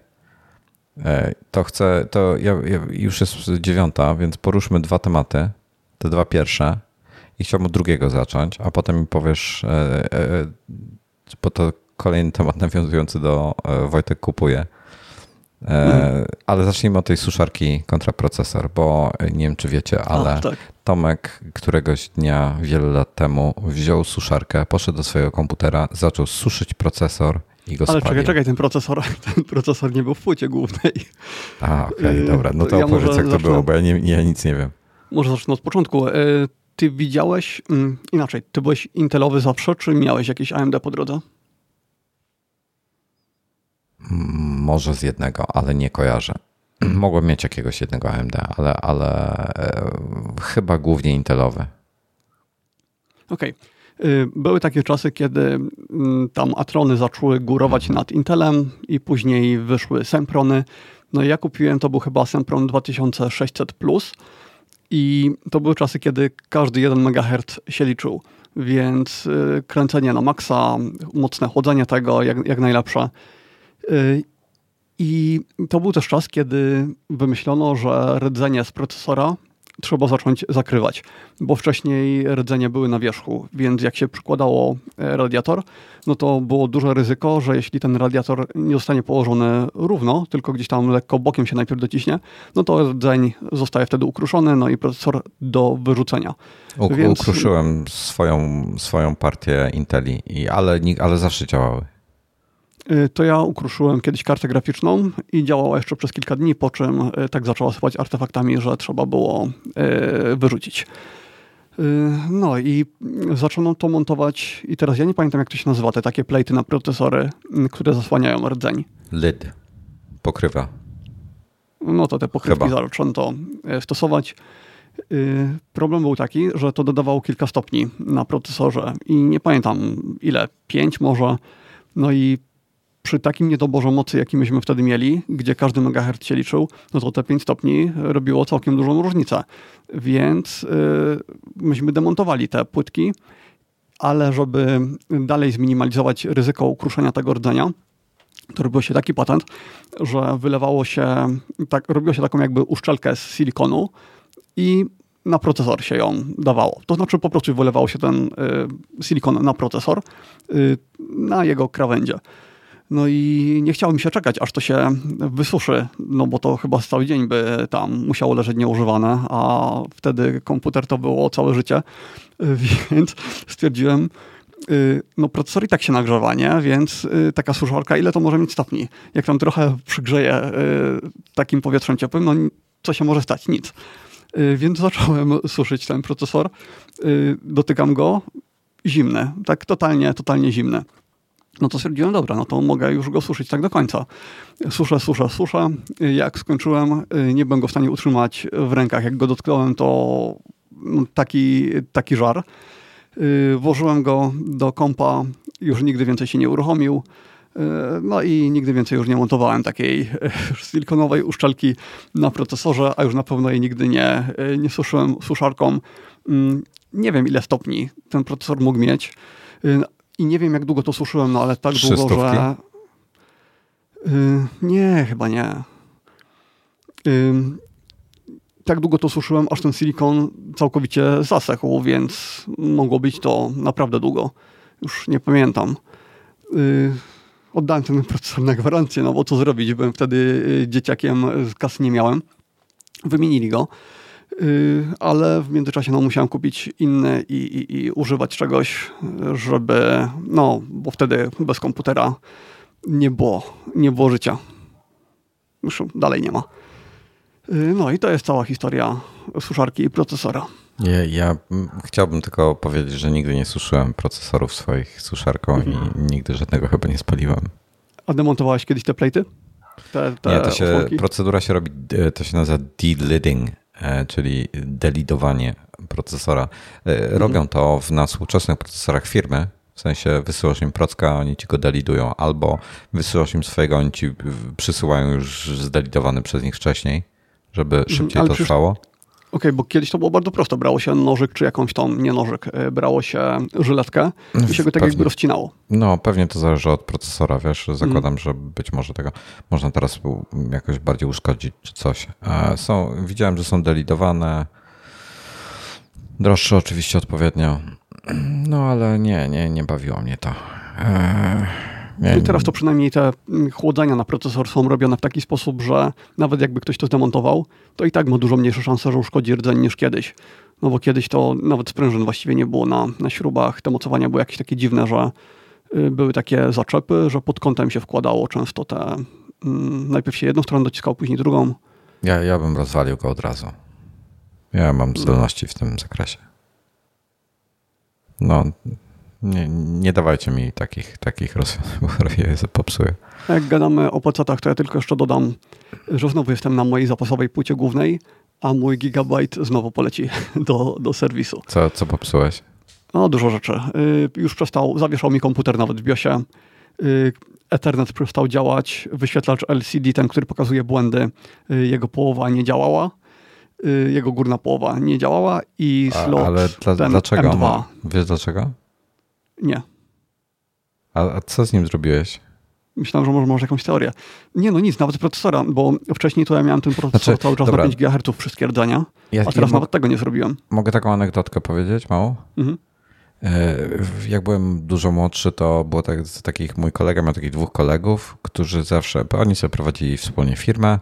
E, to chcę, to ja, ja, już jest dziewiąta, więc poruszmy dwa tematy. Te dwa pierwsze. I chciałbym od drugiego zacząć, a potem mi powiesz, e, e, bo to kolejny temat nawiązujący do Wojtek kupuje E, ale zacznijmy od tej suszarki kontra procesor, bo nie wiem, czy wiecie, ale tak. Tomek któregoś dnia, wiele lat temu, wziął suszarkę, poszedł do swojego komputera, zaczął suszyć procesor i go Ale spalił. czekaj, czekaj, ten procesor, ten procesor nie był w płycie głównej. A, okej, okay, dobra. No to ja opowiedz, jak to zacznę, było, bo ja, nie, ja nic nie wiem. Może zacznę od początku. E, ty widziałeś, mm, inaczej, ty byłeś intelowy zawsze, czy miałeś jakieś AMD po drodze? Może z jednego, ale nie kojarzę. mogłem mieć jakiegoś jednego AMD, ale, ale e, chyba głównie Intelowy. Okej. Okay. Były takie czasy, kiedy mm, tam Atrony zaczęły górować nad Intelem i później wyszły Semprony. No i ja kupiłem, to był chyba Sempron 2600 Plus i to były czasy, kiedy każdy 1 MHz się liczył, więc y, kręcenie na maksa, mocne chłodzenie tego jak, jak najlepsze. Y, I to był też czas, kiedy wymyślono, że rdzenie z procesora trzeba zacząć zakrywać, bo wcześniej rdzenie były na wierzchu, więc jak się przykładało e, radiator, no to było duże ryzyko, że jeśli ten radiator nie zostanie położony równo, tylko gdzieś tam lekko bokiem się najpierw dociśnie, no to rdzeń zostaje wtedy ukruszony, no i procesor do wyrzucenia. U, więc... Ukruszyłem swoją, swoją partię Inteli, ale, ale zawsze działały. Y, to ja ukruszyłem kiedyś kartę graficzną i działała jeszcze przez kilka dni, po czym y, tak zaczęła sypać artefaktami, że trzeba było y, wyrzucić. No i zaczęto to montować i teraz ja nie pamiętam jak to się nazywa, te takie plejty na procesory, które zasłaniają rdzeń. Lid. Pokrywa. No to te pokrywki Chyba. zaczęto stosować. Problem był taki, że to dodawało kilka stopni na procesorze i nie pamiętam ile, pięć może. No i przy takim niedoborze mocy, jaki myśmy wtedy mieli, gdzie każdy megahertz się liczył, no to te 5 stopni robiło całkiem dużą różnicę. Więc yy, myśmy demontowali te płytki, ale żeby dalej zminimalizować ryzyko ukruszenia tego rdzenia, to robił się taki patent, że wylewało się, tak, robiło się taką jakby uszczelkę z silikonu i na procesor się ją dawało. To znaczy po prostu wylewało się ten y, silikon na procesor, y, na jego krawędzie. No i nie chciało mi się czekać, aż to się wysuszy, no bo to chyba cały dzień by tam musiało leżeć nieużywane, a wtedy komputer to było całe życie, więc stwierdziłem, y, no procesor i tak się nagrzewa, nie? Więc y, taka suszarka, ile to może mieć stopni? Jak tam trochę przygrzeje y, takim powietrzem ciepłym, no co się może stać? Nic. Więc zacząłem suszyć ten procesor. Dotykam go, zimny, tak totalnie, totalnie zimny. No to stwierdziłem, dobra, no to mogę już go suszyć tak do końca. Suszę, suszę, suszę. Jak skończyłem, nie byłem go w stanie utrzymać w rękach. Jak go dotknąłem, to no, taki, taki żar. Włożyłem go do kompa, już nigdy więcej się nie uruchomił. No i nigdy więcej już nie montowałem takiej silikonowej uszczelki na procesorze, a już na pewno jej nigdy nie, nie suszyłem suszarką. Nie wiem, ile stopni ten procesor mógł mieć, i nie wiem, jak długo to suszyłem, no ale tak długo, że... Yy, nie, chyba nie. Yy, tak długo to suszyłem, aż ten silikon całkowicie zasechł, więc mogło być to naprawdę długo. Już nie pamiętam. Yy, oddałem ten procesor na gwarancję, no bo co zrobić? Byłem wtedy y, dzieciakiem, kasy nie miałem. Wymienili go. Y, ale w międzyczasie no, musiałem kupić inny i, i, i, używać czegoś, żeby, no, bo wtedy bez komputera nie było, nie było życia. Już dalej nie ma. Y, no i to jest cała historia suszarki i procesora. Ja, ja chciałbym tylko powiedzieć, że nigdy nie suszyłem procesorów swoich suszarką mhm. i nigdy żadnego chyba nie spaliłem. A demontowałeś kiedyś te plejty? Te, te nie, to się, procedura się robi, to się nazywa de-lidding E, czyli delidowanie procesora. E. Robią to w, na współczesnych procesorach firmy, w sensie wysyłasz im procka, oni ci go delidują, albo wysyłasz im swojego, oni ci przysyłają już zdelidowany przez nich wcześniej, żeby mhm, szybciej Ale to trwało. Okej, okay, bo kiedyś to było bardzo prosto. Brało się nożyk, czy jakąś tą, nie nożyk, e, brało się żyletkę i się go tak pewnie. jakby rozcinało. No, pewnie to zależy od procesora, wiesz, zakładam, mm. że być może tego można teraz jakoś bardziej uszkodzić, czy coś. E, są, widziałem, że są delidowane, droższe oczywiście odpowiednio, no ale nie, nie, nie bawiło mnie to. Eee... Nie, teraz to przynajmniej te mm, chłodzenia na procesor są robione w taki sposób, że nawet jakby ktoś to zdemontował, to i tak ma dużo mniejsze szanse, że uszkodzi rdzeń niż kiedyś. No bo kiedyś to nawet sprężyn właściwie nie było na, na śrubach, te mocowania były jakieś takie dziwne, że y, były takie zaczepy, że pod kątem się wkładało często te... Mm, najpierw się jedną stronę dociskało, później drugą. Ja, ja bym rozwalił go od razu. Ja mam zdolności w tym zakresie. No, Nie, nie dawajcie mi takich, takich rozwiązań, bo je popsuję. Jak gadamy o pecetach, to ja tylko jeszcze dodam, że znowu jestem na mojej zapasowej płycie głównej, a mój gigabajt znowu poleci do, do serwisu. Co, co popsułeś? No, dużo rzeczy. Y, już przestał, zawieszał mi komputer nawet w BIOSie. Y, Ethernet przestał działać, wyświetlacz LCD, ten, który pokazuje błędy, y, jego połowa nie działała, jego górna połowa nie działała i slot a, Ale dla, dlaczego? M2. Wiesz dlaczego? Nie. A, a co z nim zrobiłeś? Myślałem, że może masz jakąś teorię. Nie, no nic, nawet procesora, bo wcześniej to ja miałem ten procesor Znaczy, cały czas dobra. na 5 GHz wszystkie rdzenia, Ja, a teraz nawet tego nie zrobiłem. Mogę taką anegdotkę powiedzieć, małą? Mhm. E, Jak byłem dużo młodszy, to było tak, z takich, mój kolega miał takich dwóch kolegów, którzy zawsze, oni sobie prowadzili wspólnie firmę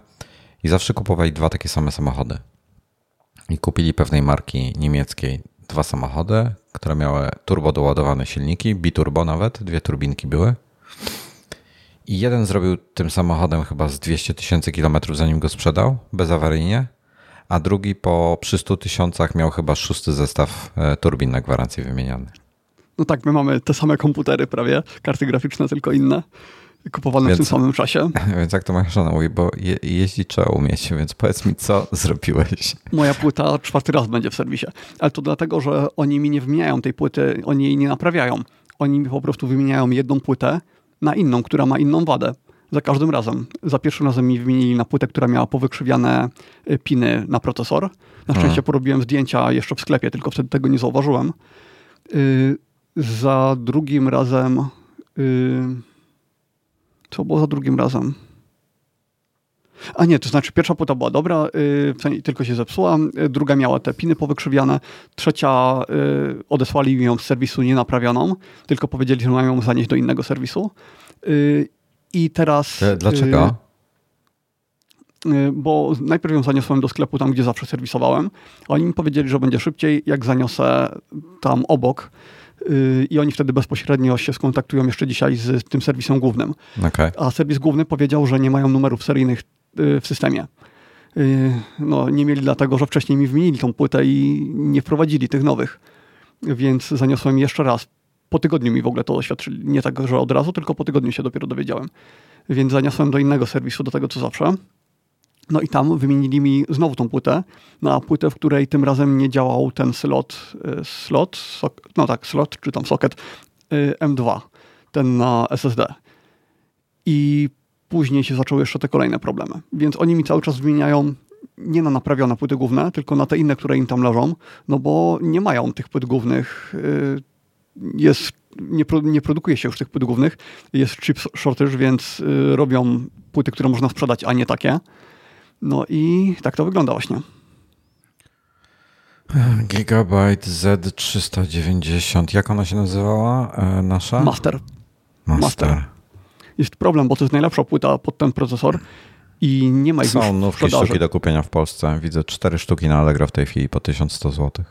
i zawsze kupowali dwa takie same samochody. I kupili pewnej marki niemieckiej dwa samochody, które miały turbo doładowane silniki, biturbo nawet, dwie turbinki były. I jeden zrobił tym samochodem chyba z 200 tysięcy kilometrów, zanim go sprzedał, bezawaryjnie, a drugi po przy 100 tysiącach miał chyba szósty zestaw e, turbin na gwarancję wymieniany. No tak, my mamy te same komputery prawie, karty graficzne tylko inne, kupowane Więc- w tym samym czasie. Więc jak to moja żona mówi, bo je, jeździć trzeba umieć, więc powiedz mi, co zrobiłeś? Moja płyta czwarty raz będzie w serwisie, ale to dlatego, że oni mi nie wymieniają tej płyty, oni jej nie naprawiają. Oni mi po prostu wymieniają jedną płytę na inną, która ma inną wadę. Za każdym razem. Za pierwszym razem mi wymienili na płytę, która miała powykrzywiane y, piny na procesor. Na szczęście Mhm. porobiłem zdjęcia jeszcze w sklepie, tylko wtedy tego nie zauważyłem. Y, za drugim razem. y, co było za drugim razem? A nie, to znaczy pierwsza płyta była dobra, y, sensie tylko się zepsuła, y, druga miała te piny powykrzywiane, trzecia y, odesłali mi ją z serwisu nienaprawioną, tylko powiedzieli, że mają ją zanieść do innego serwisu. Y, I teraz... E, Dlaczego? Y, y, bo najpierw ją zaniosłem do sklepu tam, gdzie zawsze serwisowałem. Oni mi powiedzieli, że będzie szybciej, jak zaniosę tam obok. Y, I oni wtedy bezpośrednio się skontaktują jeszcze dzisiaj z tym serwisem głównym Okej. a serwis główny powiedział, że nie mają numerów seryjnych y, w systemie. Y, No, nie mieli dlatego, że wcześniej mi wymienili tą płytę i nie wprowadzili tych nowych. Więc zaniosłem jeszcze raz. Po tygodniu mi w ogóle to oświadczyli. Nie tak, że od razu, tylko po tygodniu się dopiero dowiedziałem. Więc zaniosłem do innego serwisu, do tego co zawsze. No i tam wymienili mi znowu tą płytę, na płytę, w której tym razem nie działał ten slot, y, slot, sok, no tak, slot, czy tam socket y, M2, ten na SSD. I później się zaczęły jeszcze te kolejne problemy. Więc oni mi cały czas wymieniają nie na naprawione płyty główne, tylko na te inne, które im tam leżą, no bo nie mają tych płyt głównych. y, Jest, nie, nie produkuje się już tych płyt głównych, jest chip shortage, więc robią płyty, które można sprzedać, a nie takie. No i tak to wygląda właśnie. Gigabyte Z390. Jak ona się nazywała? E, Nasza? Master. Master. Master. Jest problem, bo to jest najlepsza płyta pod ten procesor i nie ma ich Są nówki sprzedaży. sztuki do kupienia w Polsce. Widzę cztery sztuki na Allegro w tej chwili po 1100 zł.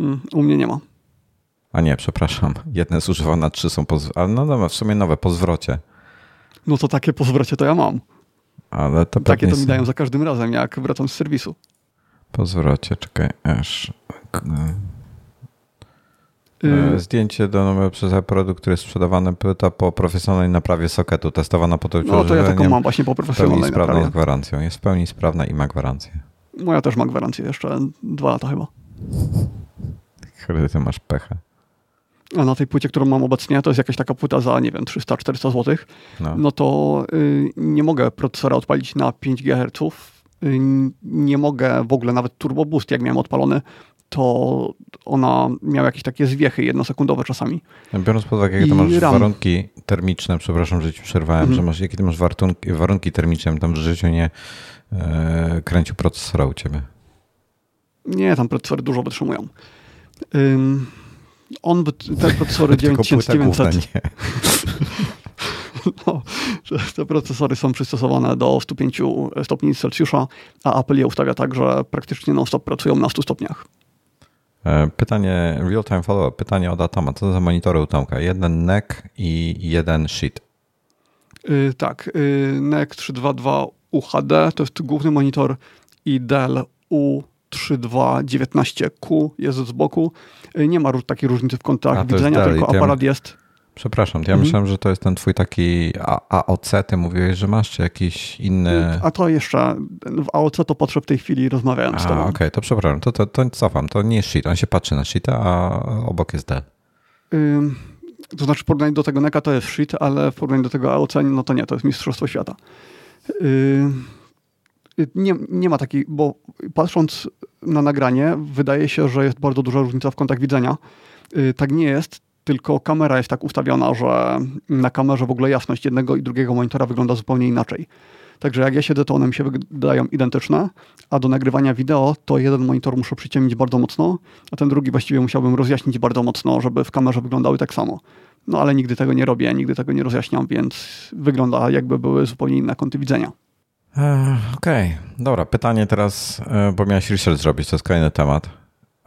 Mm, U mnie nie ma. A nie, przepraszam. Jedne zużywane, trzy są po... no dobra, w sumie nowe, po zwrocie. No to takie po zwrocie to ja mam. Ale to Takie to mi dają za każdym razem, jak wracam z serwisu. Po zwrocie, czekaj, aż... e, Zdjęcie do nowego przez produkt, który jest sprzedawany płyta po profesjonalnej naprawie sokietu, testowana po to, no to ja taką mam właśnie po profesjonalnej sprawną z naprawie. gwarancją. Jest w pełni sprawna i ma gwarancję. Moja też ma gwarancję jeszcze dwa lata chyba. Chyba ty masz pecha. A na tej płycie, którą mam obecnie, to jest jakaś taka płyta za, nie wiem, 300-400 zł, No. no to y, nie mogę procesora odpalić na 5 GHz. Y, nie mogę w ogóle nawet Turbo Boost, jak miałem odpalony, to ona miała jakieś takie zwiechy jednosekundowe czasami. Biorąc pod uwagę, jakie I masz RAM. warunki termiczne, przepraszam, że ci przerwałem, Mhm. że masz, jakie ty masz warunki, warunki termiczne, tam w życiu nie e, kręcił procesora u ciebie. Nie, tam procesory dużo wytrzymują. Ym, on, wyt- te procesory Tylko płyta główna 9900, nie. no, te procesory są przystosowane do 105 stopni Celsjusza, a Apple je ustawia tak, że praktycznie non-stop pracują na 100 stopniach. E, Pytanie, real-time follow-up, pytanie od Atoma. Co to za monitory u Tomka? Jeden NEC i jeden Sheet. Yy, tak, yy, NEC 322 UHD to jest główny monitor i Dell 3219Q jest z boku. Nie ma takiej różnicy w kątach widzenia, tylko aparat jest Przepraszam, ja mhm. myślałem, że to jest ten twój taki AOC, ty mówiłeś, że masz, czy jakiś inny... A to jeszcze, w AOC to patrzę w tej chwili rozmawiałem z tobą. Okej, okay, to przepraszam, to, to, to cofam, to nie jest sheet, on się patrzy na sheeta, a obok jest Dell. Ym, to znaczy w porównaniu do tego NECA to jest sheet, ale w porównaniu do tego AOC, no to nie, to jest Mistrzostwo Świata. Ym, nie, nie ma takiej, bo patrząc na nagranie, wydaje się, że jest bardzo duża różnica w kątach widzenia. Yy, tak nie jest, tylko kamera jest tak ustawiona, że na kamerze w ogóle jasność jednego i drugiego monitora wygląda zupełnie inaczej. Także jak ja siedzę, to one mi się wydają identyczne, a do nagrywania wideo to jeden monitor muszę przyciemnić bardzo mocno, a ten drugi właściwie musiałbym rozjaśnić bardzo mocno, żeby w kamerze wyglądały tak samo. No ale nigdy tego nie robię, nigdy tego nie rozjaśniam, więc wygląda jakby były zupełnie inne kąty widzenia. E, okej, okay. dobra. Pytanie teraz, e, bo miałeś research zrobić, to jest kolejny temat.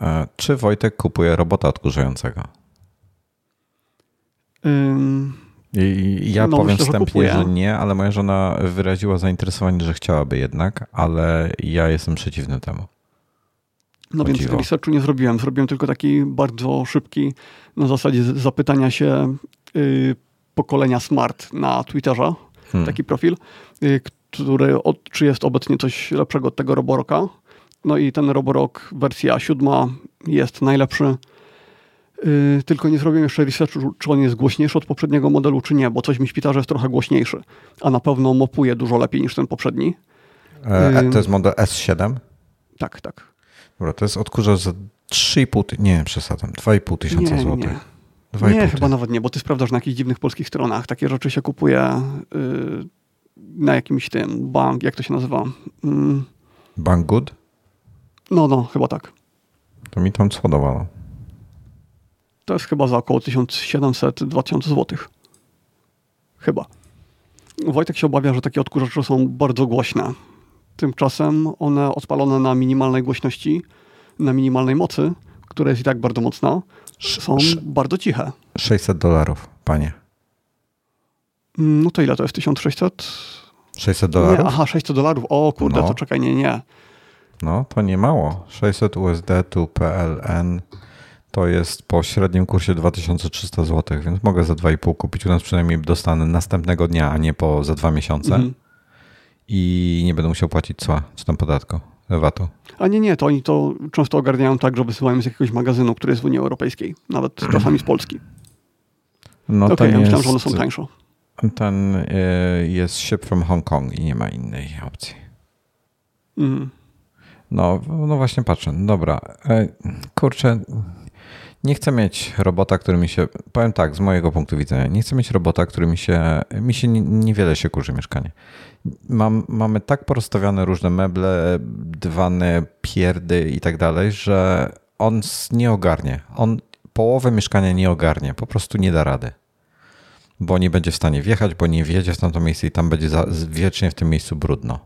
E, czy Wojtek kupuje robota odkurzającego? I ja no, powiem myślę, wstępnie, że, że, nie, ale moja żona wyraziła zainteresowanie, że chciałaby jednak, ale ja jestem przeciwny temu. No Chodziło. więc researchu nie zrobiłem. Zrobiłem tylko taki bardzo szybki, na zasadzie zapytania się y, pokolenia Smart na Twitterze, hmm. taki profil, y, który od, czy jest obecnie coś lepszego od tego Roboroka. No i ten Roborok wersja siódma jest najlepszy Yy, tylko nie zrobiłem jeszcze researchu, czy on jest głośniejszy od poprzedniego modelu, czy nie, bo coś mi śpita, że jest trochę głośniejszy, a na pewno mopuje dużo lepiej niż ten poprzedni. E, yy, to jest model S7? Tak, tak. Dobra, to jest odkurzacz za 3,5, nie przesadzam, 2,5 tysiąca złotych. Nie, nie chyba nawet nie, bo ty sprawdzasz na jakichś dziwnych polskich stronach. Takie rzeczy się kupuje yy, na jakimś tym bank, jak to się nazywa? Yy. Bank Good? No, no, chyba tak. To mi tam schodowało. To jest chyba za około 1700-2000 zł. Chyba. Wojtek się obawia, że takie odkurzacze są bardzo głośne. Tymczasem one odpalone na minimalnej głośności, na minimalnej mocy, która jest i tak bardzo mocna, są Sz bardzo ciche. 600 dolarów, panie. Mm, no to ile to jest? 1600? 600 dolarów? Nie, aha, 600 dolarów. O kurde, no. to czekaj, nie, nie. No, to nie mało. 600 USD tu PLN to jest po średnim kursie 2300 zł, więc mogę za 2,5 kupić. U nas przynajmniej dostanę następnego dnia, a nie po za dwa miesiące. Mhm. I nie będę musiał płacić cła, czy tam podatku, VAT-u. A nie, nie, to oni to często ogarniają tak, że wysyłają z jakiegoś magazynu, który jest w Unii Europejskiej, nawet czasami z Polski. No okay, ja myślałem, że one są tańsze. Ten y, jest ship from Hong Kong i nie ma innej opcji. Mhm. No, no właśnie patrzę. Dobra. E, kurczę, nie chcę mieć robota, który mi się, powiem tak, z mojego punktu widzenia, nie chcę mieć robota, który mi się, mi się niewiele się kurzy mieszkanie. Mam, mamy tak porozstawiane różne meble, dywany, pierdy i tak dalej, że on nie ogarnie. On połowę mieszkania nie ogarnie, po prostu nie da rady. Bo nie będzie w stanie wjechać, bo nie wjedzie w tamto miejsce i tam będzie za, wiecznie w tym miejscu brudno.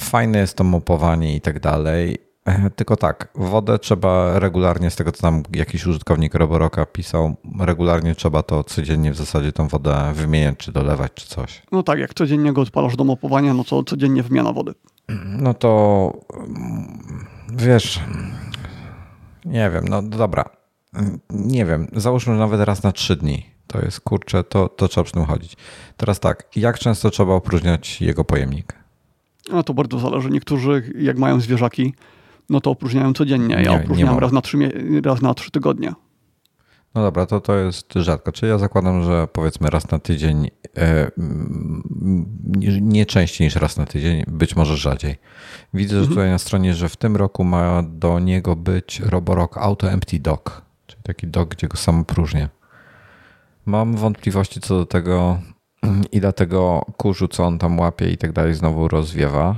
Fajne jest to mopowanie i tak dalej E, tylko tak, wodę trzeba regularnie, z tego co tam jakiś użytkownik Roboroka pisał, regularnie trzeba to codziennie w zasadzie tą wodę wymieniać, czy dolewać, czy coś. No tak, jak codziennie go odpalasz do mopowania, no to codziennie wymiana wody. No to wiesz, nie wiem, no dobra, nie wiem, załóżmy nawet raz na trzy dni. To jest kurczę, to, to trzeba przy tym chodzić. Teraz tak, jak często trzeba opróżniać jego pojemnik? No to bardzo zależy. Niektórzy, jak mają zwierzaki, no to opróżniają codziennie. Ja nie, opróżniam nie raz, na trzy, raz na trzy tygodnie. No dobra, to to jest rzadko. Czyli ja zakładam, że powiedzmy raz na tydzień, e, nie częściej niż raz na tydzień, być może rzadziej. Widzę mhm. że tutaj na stronie, że w tym roku ma do niego być Roborock Auto Empty Dock, czyli taki dock, gdzie go sam próżnię. Mam wątpliwości co do tego, ile tego kurzu, co on tam łapie i tak dalej, znowu rozwiewa.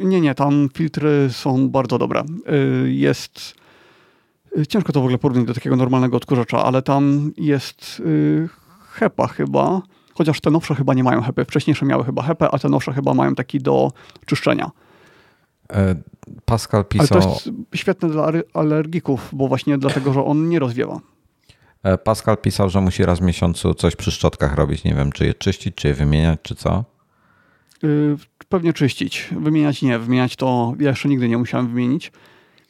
Nie, nie, tam filtry są bardzo dobre. Y, jest. Y, ciężko to w ogóle porównać do takiego normalnego odkurzacza, ale tam jest y, HEPA chyba, chociaż te nowsze chyba nie mają HEPy. Wcześniejsze miały chyba HEPę, a te nowsze chyba mają taki do czyszczenia. E, Pascal pisał... Ale to jest świetne dla alergików, bo właśnie dlatego, że on nie rozwiewa. E, Pascal pisał, że musi raz w miesiącu coś przy szczotkach robić. Nie wiem, czy je czyścić, czy je wymieniać, czy co. Y, pewnie czyścić. Wymieniać nie. Wymieniać to ja jeszcze nigdy nie musiałem wymienić,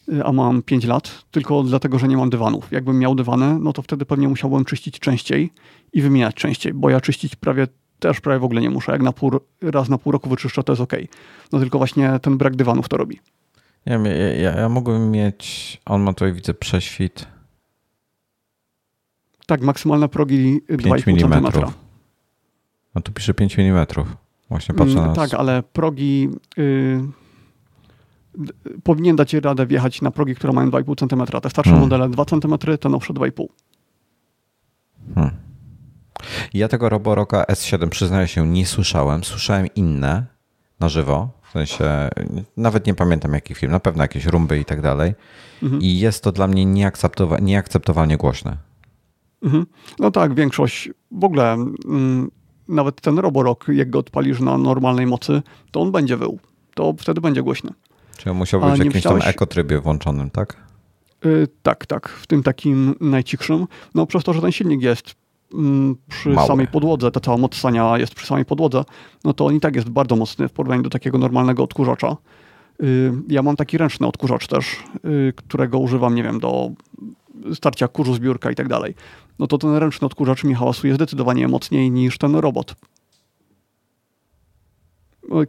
y, a mam 5 lat, tylko dlatego, że nie mam dywanów. Jakbym miał dywany, no to wtedy pewnie musiałbym czyścić częściej i wymieniać częściej, bo ja czyścić prawie też prawie w ogóle nie muszę. Jak na pół, raz na pół roku wyczyszczę, to jest ok. No tylko właśnie ten brak dywanów to robi. Ja, ja, ja, ja mógłbym mieć, on ma tutaj widzę prześwit. Tak, maksymalne progi 2,5 cm. No tu pisze 5 mm. Właśnie patrzę mm, na Tak, ale progi y, powinien dać radę wjechać na progi, które mają 2,5 cm. Te starsze hmm. modele 2 cm, te nowsze 2,5. Hmm. Ja tego Roboroka S7 przyznaję się nie słyszałem. Słyszałem inne na żywo. W sensie nawet nie pamiętam jakich film, na pewno jakieś rumby i tak dalej. Mhm. I jest to dla mnie nieakceptowa nieakceptowalnie głośne. Mhm. No tak, większość w ogóle mm, nawet ten Roborok, jak go odpalisz na normalnej mocy, to on będzie wył. To wtedy będzie głośny. Czyli on musiał być w jakimś myślałeś... tam ekotrybie włączonym, tak? Yy, tak, tak. W tym takim najcichszym. No przez to, że ten silnik jest mm, przy Mały. samej podłodze, ta cała moc stania jest przy samej podłodze, no to on i tak jest bardzo mocny w porównaniu do takiego normalnego odkurzacza. Yy, ja mam taki ręczny odkurzacz też, yy, którego używam, nie wiem, do starcia kurzu zbiórka i tak dalej no to ten ręczny odkurzacz mi hałasuje zdecydowanie mocniej niż ten robot.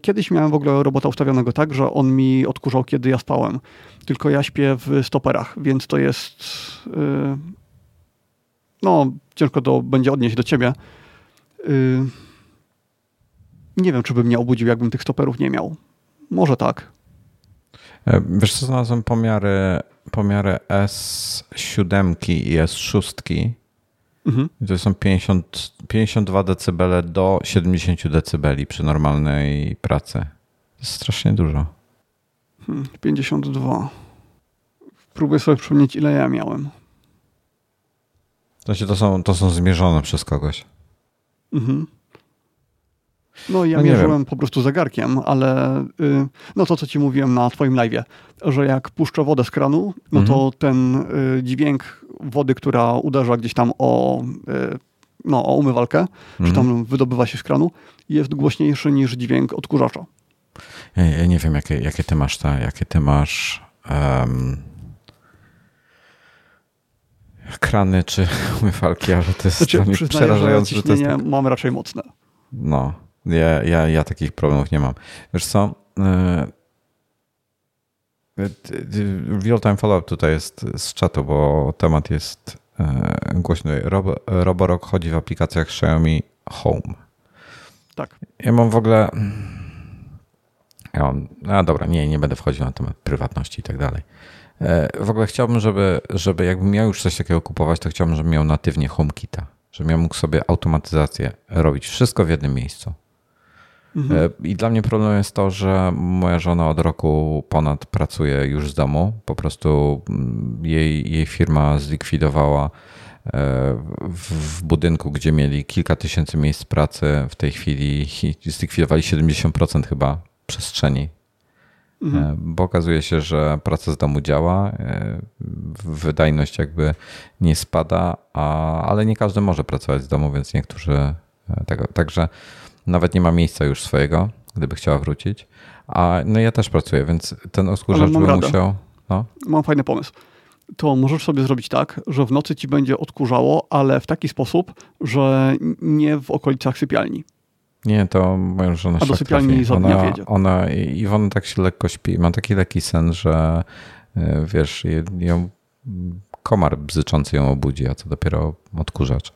Kiedyś miałem w ogóle robota ustawionego tak, że on mi odkurzał, kiedy ja spałem. Tylko ja śpię w stoperach, więc to jest. Yy, no, ciężko to będzie odnieść do ciebie. Yy, nie wiem, czy bym mnie obudził, jakbym tych stoperów nie miał. Może tak. E, wiesz co, znalazłem pomiary, pomiary S7 i S6 Mhm. To są 50, 52 dB do 70 dB przy normalnej pracy. To jest strasznie dużo. Hmm, 52. Próbuję sobie przypomnieć, ile ja miałem. To, się, to, są, to są zmierzone przez kogoś. Mhm. No ja no mierzyłem po prostu zegarkiem, ale y, no to, co ci mówiłem na twoim live'ie, że jak puszczę wodę z kranu, no mhm. to ten y, dźwięk wody, która uderza gdzieś tam o, y, no, o umywalkę, mhm. czy tam wydobywa się z kranu, jest głośniejszy niż dźwięk odkurzacza. Ja, ja nie wiem, jakie, jakie ty masz ta, jakie ty masz um, krany czy umywalki, ale to jest znaczy, przerażające, że, to jest tak... mam raczej mocne. No, ja, ja, ja takich problemów nie mam. Wiesz co? E, real-time follow-up tutaj jest z czatu, bo temat jest e, głośny. Robo, Roborock chodzi w aplikacjach Xiaomi Home. Tak. Ja mam w ogóle... Ja mam, a dobra, nie, nie będę wchodził na temat prywatności i tak dalej. E, w ogóle chciałbym, żeby, żeby jakbym miał już coś takiego kupować, to chciałbym, żeby miał natywnie HomeKita. Żebym ja mógł sobie automatyzację robić. Wszystko w jednym miejscu. Mhm. E, I dla mnie problem jest to, że moja żona od roku ponad pracuje już z domu. Po prostu mm, jej, jej firma zlikwidowała e, w, budynku, gdzie mieli kilka tysięcy miejsc pracy, w tej chwili zlikwidowali 70% chyba przestrzeni. Mhm. E, bo okazuje się, że praca z domu działa, wydajność jakby nie spada, a, ale nie każdy może pracować z domu, więc niektórzy tego. Także nawet nie ma miejsca już swojego, gdyby chciała wrócić. A no ja też pracuję, więc ten odkurzacz by radę. musiał. No. Mam fajny pomysł. To możesz sobie zrobić tak, że w nocy ci będzie odkurzało, ale w taki sposób, że nie w okolicach sypialni. Nie, to moja żona A do sypialni za dnia ona, ona, Iwona tak się lekko śpi. Ma taki lekki sen, że e, wiesz, ją komar bzyczący ją obudzi, a co dopiero odkurzacz.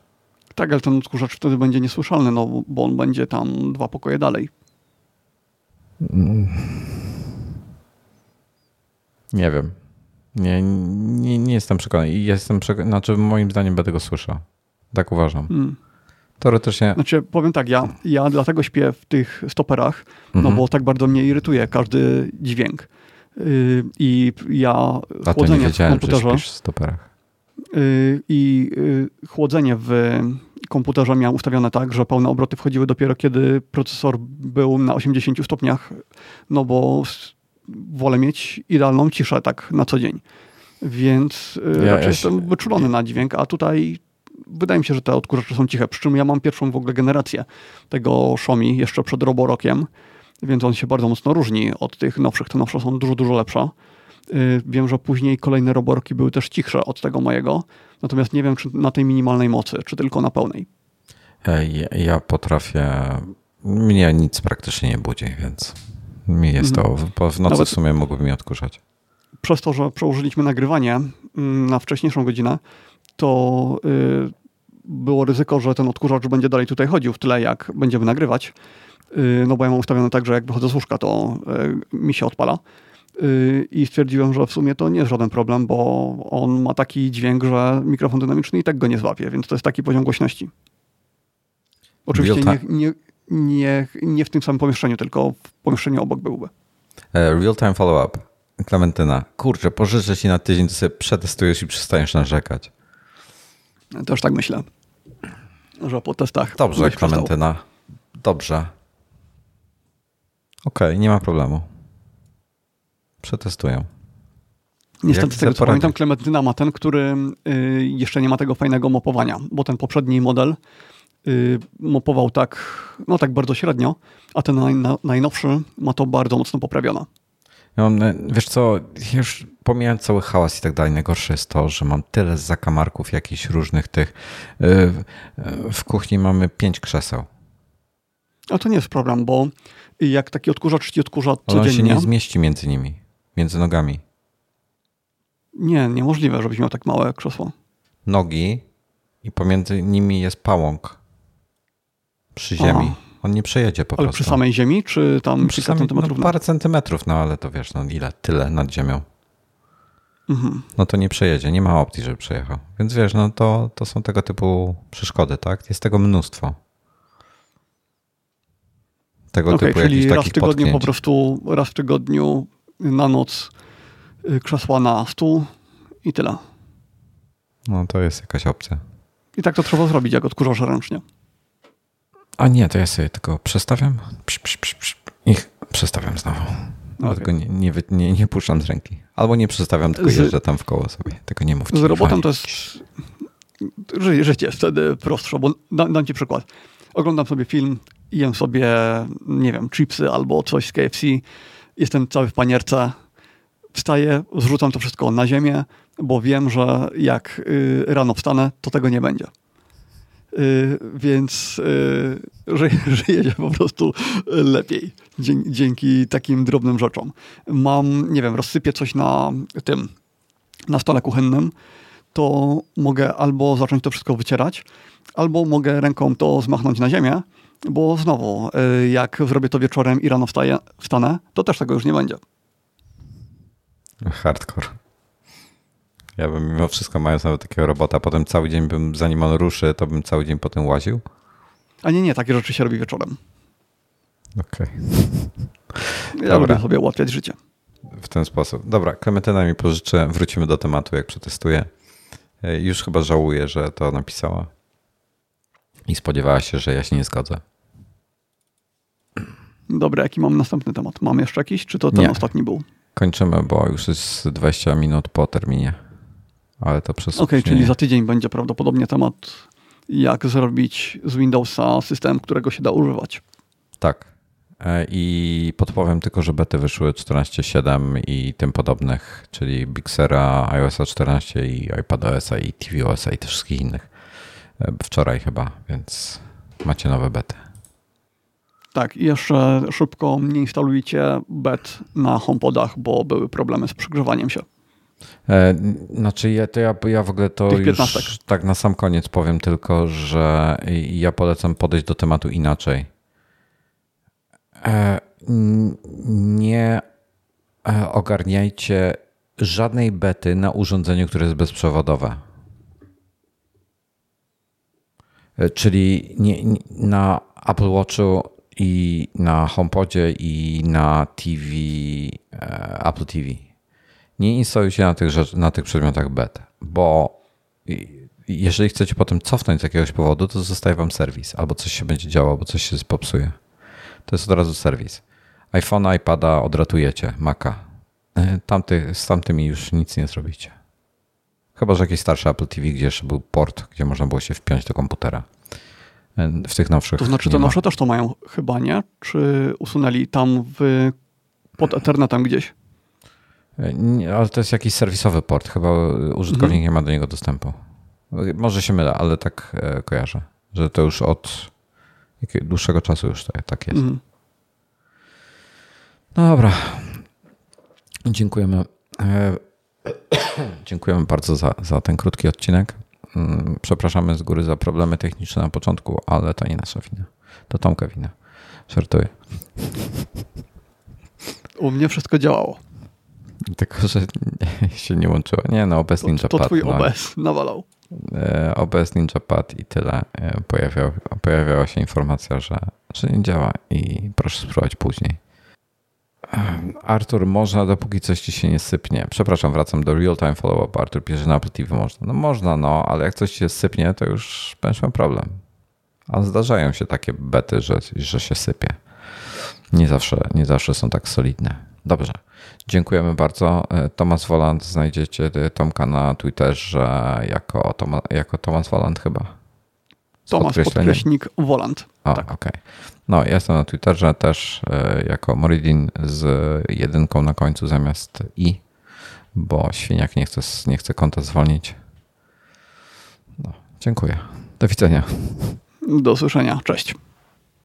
Tak, ale ten odkurzacz wtedy będzie niesłyszalny, no bo on będzie tam dwa pokoje dalej. Nie wiem. Nie, nie, nie jestem przekonany. Jestem przekonany, znaczy moim zdaniem będę go słyszał. Tak uważam. Hmm. Teoretycznie. Znaczy, powiem tak, ja, ja dlatego śpię w tych stoperach, no mhm. bo tak bardzo mnie irytuje każdy dźwięk. Yy, I ja A chłodzenie nie wiedziałem, w komputerze. Że w stoperach. Yy, I yy, chłodzenie w komputerze miałem ustawione tak, że pełne obroty wchodziły dopiero kiedy procesor był na 80 stopniach, no bo wolę mieć idealną ciszę tak na co dzień. Więc y, ja, raczej ja jestem wyczulony na dźwięk, a tutaj wydaje mi się, że te odkurzacze są ciche. Przy czym ja mam pierwszą w ogóle generację tego Xiaomi jeszcze przed Roborokiem więc on się bardzo mocno różni od tych nowszych. Te nowsze są dużo, dużo lepsze. Y, wiem, że później kolejne roborki były też cichsze od tego mojego, natomiast nie wiem, czy na tej minimalnej mocy, czy tylko na pełnej. Ja, ja potrafię. Mnie nic praktycznie nie budzi, więc mi jest to. Bo w nocy Nawet w sumie mógłby mi odkurzać. Przez to, że przełożyliśmy nagrywanie mm, na wcześniejszą godzinę, to yy, było ryzyko, że ten odkurzacz będzie dalej tutaj chodził w tyle, jak będziemy nagrywać. Yy, no bo ja mam ustawione tak, że jak wychodzę z łóżka, to yy, mi się odpala. Y, i stwierdziłem, że w sumie to nie jest żaden problem, bo on ma taki dźwięk, że mikrofon dynamiczny i tak go nie złapie, więc to jest taki poziom głośności. Oczywiście nie, nie, nie, nie w tym samym pomieszczeniu, tylko w pomieszczeniu obok byłby. E, real-time follow-up. Klementyna. Kurczę, pożyczę ci na tydzień, to sobie przetestujesz i przestaniesz narzekać. Też tak myślę, że po testach... Dobrze, Klementyna. Dobrze. Okej, okay, nie ma problemu. Przetestuję. Niestety, z tego co pamiętam, Klementyna ma ten, który y, jeszcze nie ma tego fajnego mopowania, bo ten poprzedni model y, mopował tak, no tak bardzo średnio, a ten najnowszy ma to bardzo mocno poprawione. Ja mam, wiesz co, już pomijając cały hałas i tak dalej, najgorsze jest to, że mam tyle zakamarków jakichś różnych tych. Y, w kuchni mamy pięć krzeseł. A to nie jest problem, bo jak taki odkurzacz ci odkurza codziennie... On się nie zmieści między nimi. Między nogami. Nie, niemożliwe, żebyś miał tak małe krzesło. Nogi i pomiędzy nimi jest pałąk przy ziemi. On nie przejedzie po ale prostu. Ale przy samej ziemi, czy tam przy kilka centymetrów? No, parę centymetrów, no ale to wiesz, no ile, tyle nad ziemią. Mhm. No to nie przejedzie, nie ma opcji, żeby przejechał. Więc wiesz, no to, to są tego typu przeszkody, tak? Jest tego mnóstwo. Tego okay, typu czyli raz w tygodniu potknięć. po prostu, raz w tygodniu na noc y, krzesła na stół i tyle. No to jest jakaś opcja. I tak to trzeba zrobić, jak odkurzasz ręcznie. A nie, to ja sobie tylko przestawiam psz, psz, psz, i przestawiam znowu. Okay. Tylko nie, nie, nie, nie puszczam z ręki. Albo nie przestawiam, tylko z... jeżdżę tam w koło sobie. Tego nie mówcie. Z robotem to jest... Życie jest wtedy prostsze, bo dam, dam ci przykład. Oglądam sobie film, jem sobie, nie wiem, chipsy albo coś z KFC jestem cały w panierce, wstaję, zrzucam to wszystko na ziemię, bo wiem, że jak y, rano wstanę, to tego nie będzie. Y, więc y, żyje się po prostu lepiej dzięki, dzięki takim drobnym rzeczom. Mam, nie wiem, rozsypię coś na tym, na stole kuchennym, to mogę albo zacząć to wszystko wycierać, albo mogę ręką to zmachnąć na ziemię, bo znowu, y, jak zrobię to wieczorem i rano wstaję, wstanę, to też tego już nie będzie. Hardcore. Ja bym mimo wszystko mając nawet takiego robota, potem cały dzień bym, zanim on ruszy, to bym cały dzień potem łaził. A nie, nie, takie rzeczy się robi wieczorem. Okej. Okay. Ja lubię sobie ułatwiać życie. W ten sposób. Dobra, Klementyna mi pożyczę, wrócimy do tematu, jak przetestuję. Y, już chyba żałuję, że to napisała. I spodziewała się, że ja się nie zgodzę. Dobra, jaki mam następny temat? Mam jeszcze jakiś, czy to ten nie. ostatni był? Kończymy, bo już jest 20 minut po terminie. Ale to przez. Okej, okay, czyli za tydzień będzie prawdopodobnie temat, jak zrobić z Windowsa system, którego się da używać. Tak. E, I podpowiem tylko, że bety wyszły 14.7 i tym podobnych, czyli Bixera, iOS 14 i iPadOS i tvOS i tych wszystkich innych. Wczoraj chyba, więc macie nowe bety. Tak, jeszcze szybko nie instalujcie bet na HomePodach, bo były problemy z przegrzewaniem się. E, znaczy, ja, to ja, ja w ogóle to już tak na sam koniec powiem tylko, że ja polecam podejść do tematu inaczej. E, nie e, ogarniajcie żadnej bety na urządzeniu, które jest bezprzewodowe. E, czyli nie, nie, na Apple Watchu i na HomePodzie i na TV, e, Apple TV. Nie instalujcie na tych, na tych przedmiotach beta, bo jeżeli chcecie potem cofnąć z jakiegoś powodu, to zostaje wam serwis, albo coś się będzie działo, albo coś się popsuje. To jest od razu serwis. iPhone, iPada odratujecie, Maca. E, tamty, z tamtymi już nic nie zrobicie. Chyba, że jakieś starsze Apple TV, gdzie jeszcze był port, gdzie można było się wpiąć do komputera. w tych nowszych. To znaczy, te nowsze też to mają chyba, nie? Czy usunęli tam w, pod Ethernetem gdzieś? Nie, ale to jest jakiś serwisowy port. Chyba użytkownik mhm. nie ma do niego dostępu. Może się mylę, ale tak e, kojarzę, że to już od dłuższego czasu już tak, tak jest. Mhm. No dobra. Dziękujemy. Dziękujemy bardzo za, za ten krótki odcinek. Mm, przepraszamy z góry za problemy techniczne na początku, ale to nie nasza wina. To Tomka wina. Żartuję. U mnie wszystko działało. Tylko, że się nie łączyło. Nie no, OBS Ninja Pad. To twój no. OBS nawalał. E, OBS Ninja Pad i tyle. E, pojawiał, pojawiała się informacja, że, że nie działa i proszę spróbować później. Artur, można, dopóki coś ci się nie sypnie. Przepraszam, wracam do real-time follow-up. Artur pisze, na Apple TV można. No można, no, ale jak coś ci się sypnie, to już będziesz miał problem. A zdarzają się takie bety, że, że się sypie. Nie zawsze, nie zawsze są tak solidne. Dobrze. Dziękujemy bardzo. Tomasz Woland, znajdziecie Tomka na Twitterze jako, Toma, jako Tomasz Woland chyba. Tomasz podkreśnik Woland. O, tak. okej. Okay. No, jestem na Twitterze też e, jako Moridin z jedynką na końcu zamiast i, bo świniak nie chce, nie chce konta zwolnić. No, dziękuję. Do widzenia. Do usłyszenia. Cześć.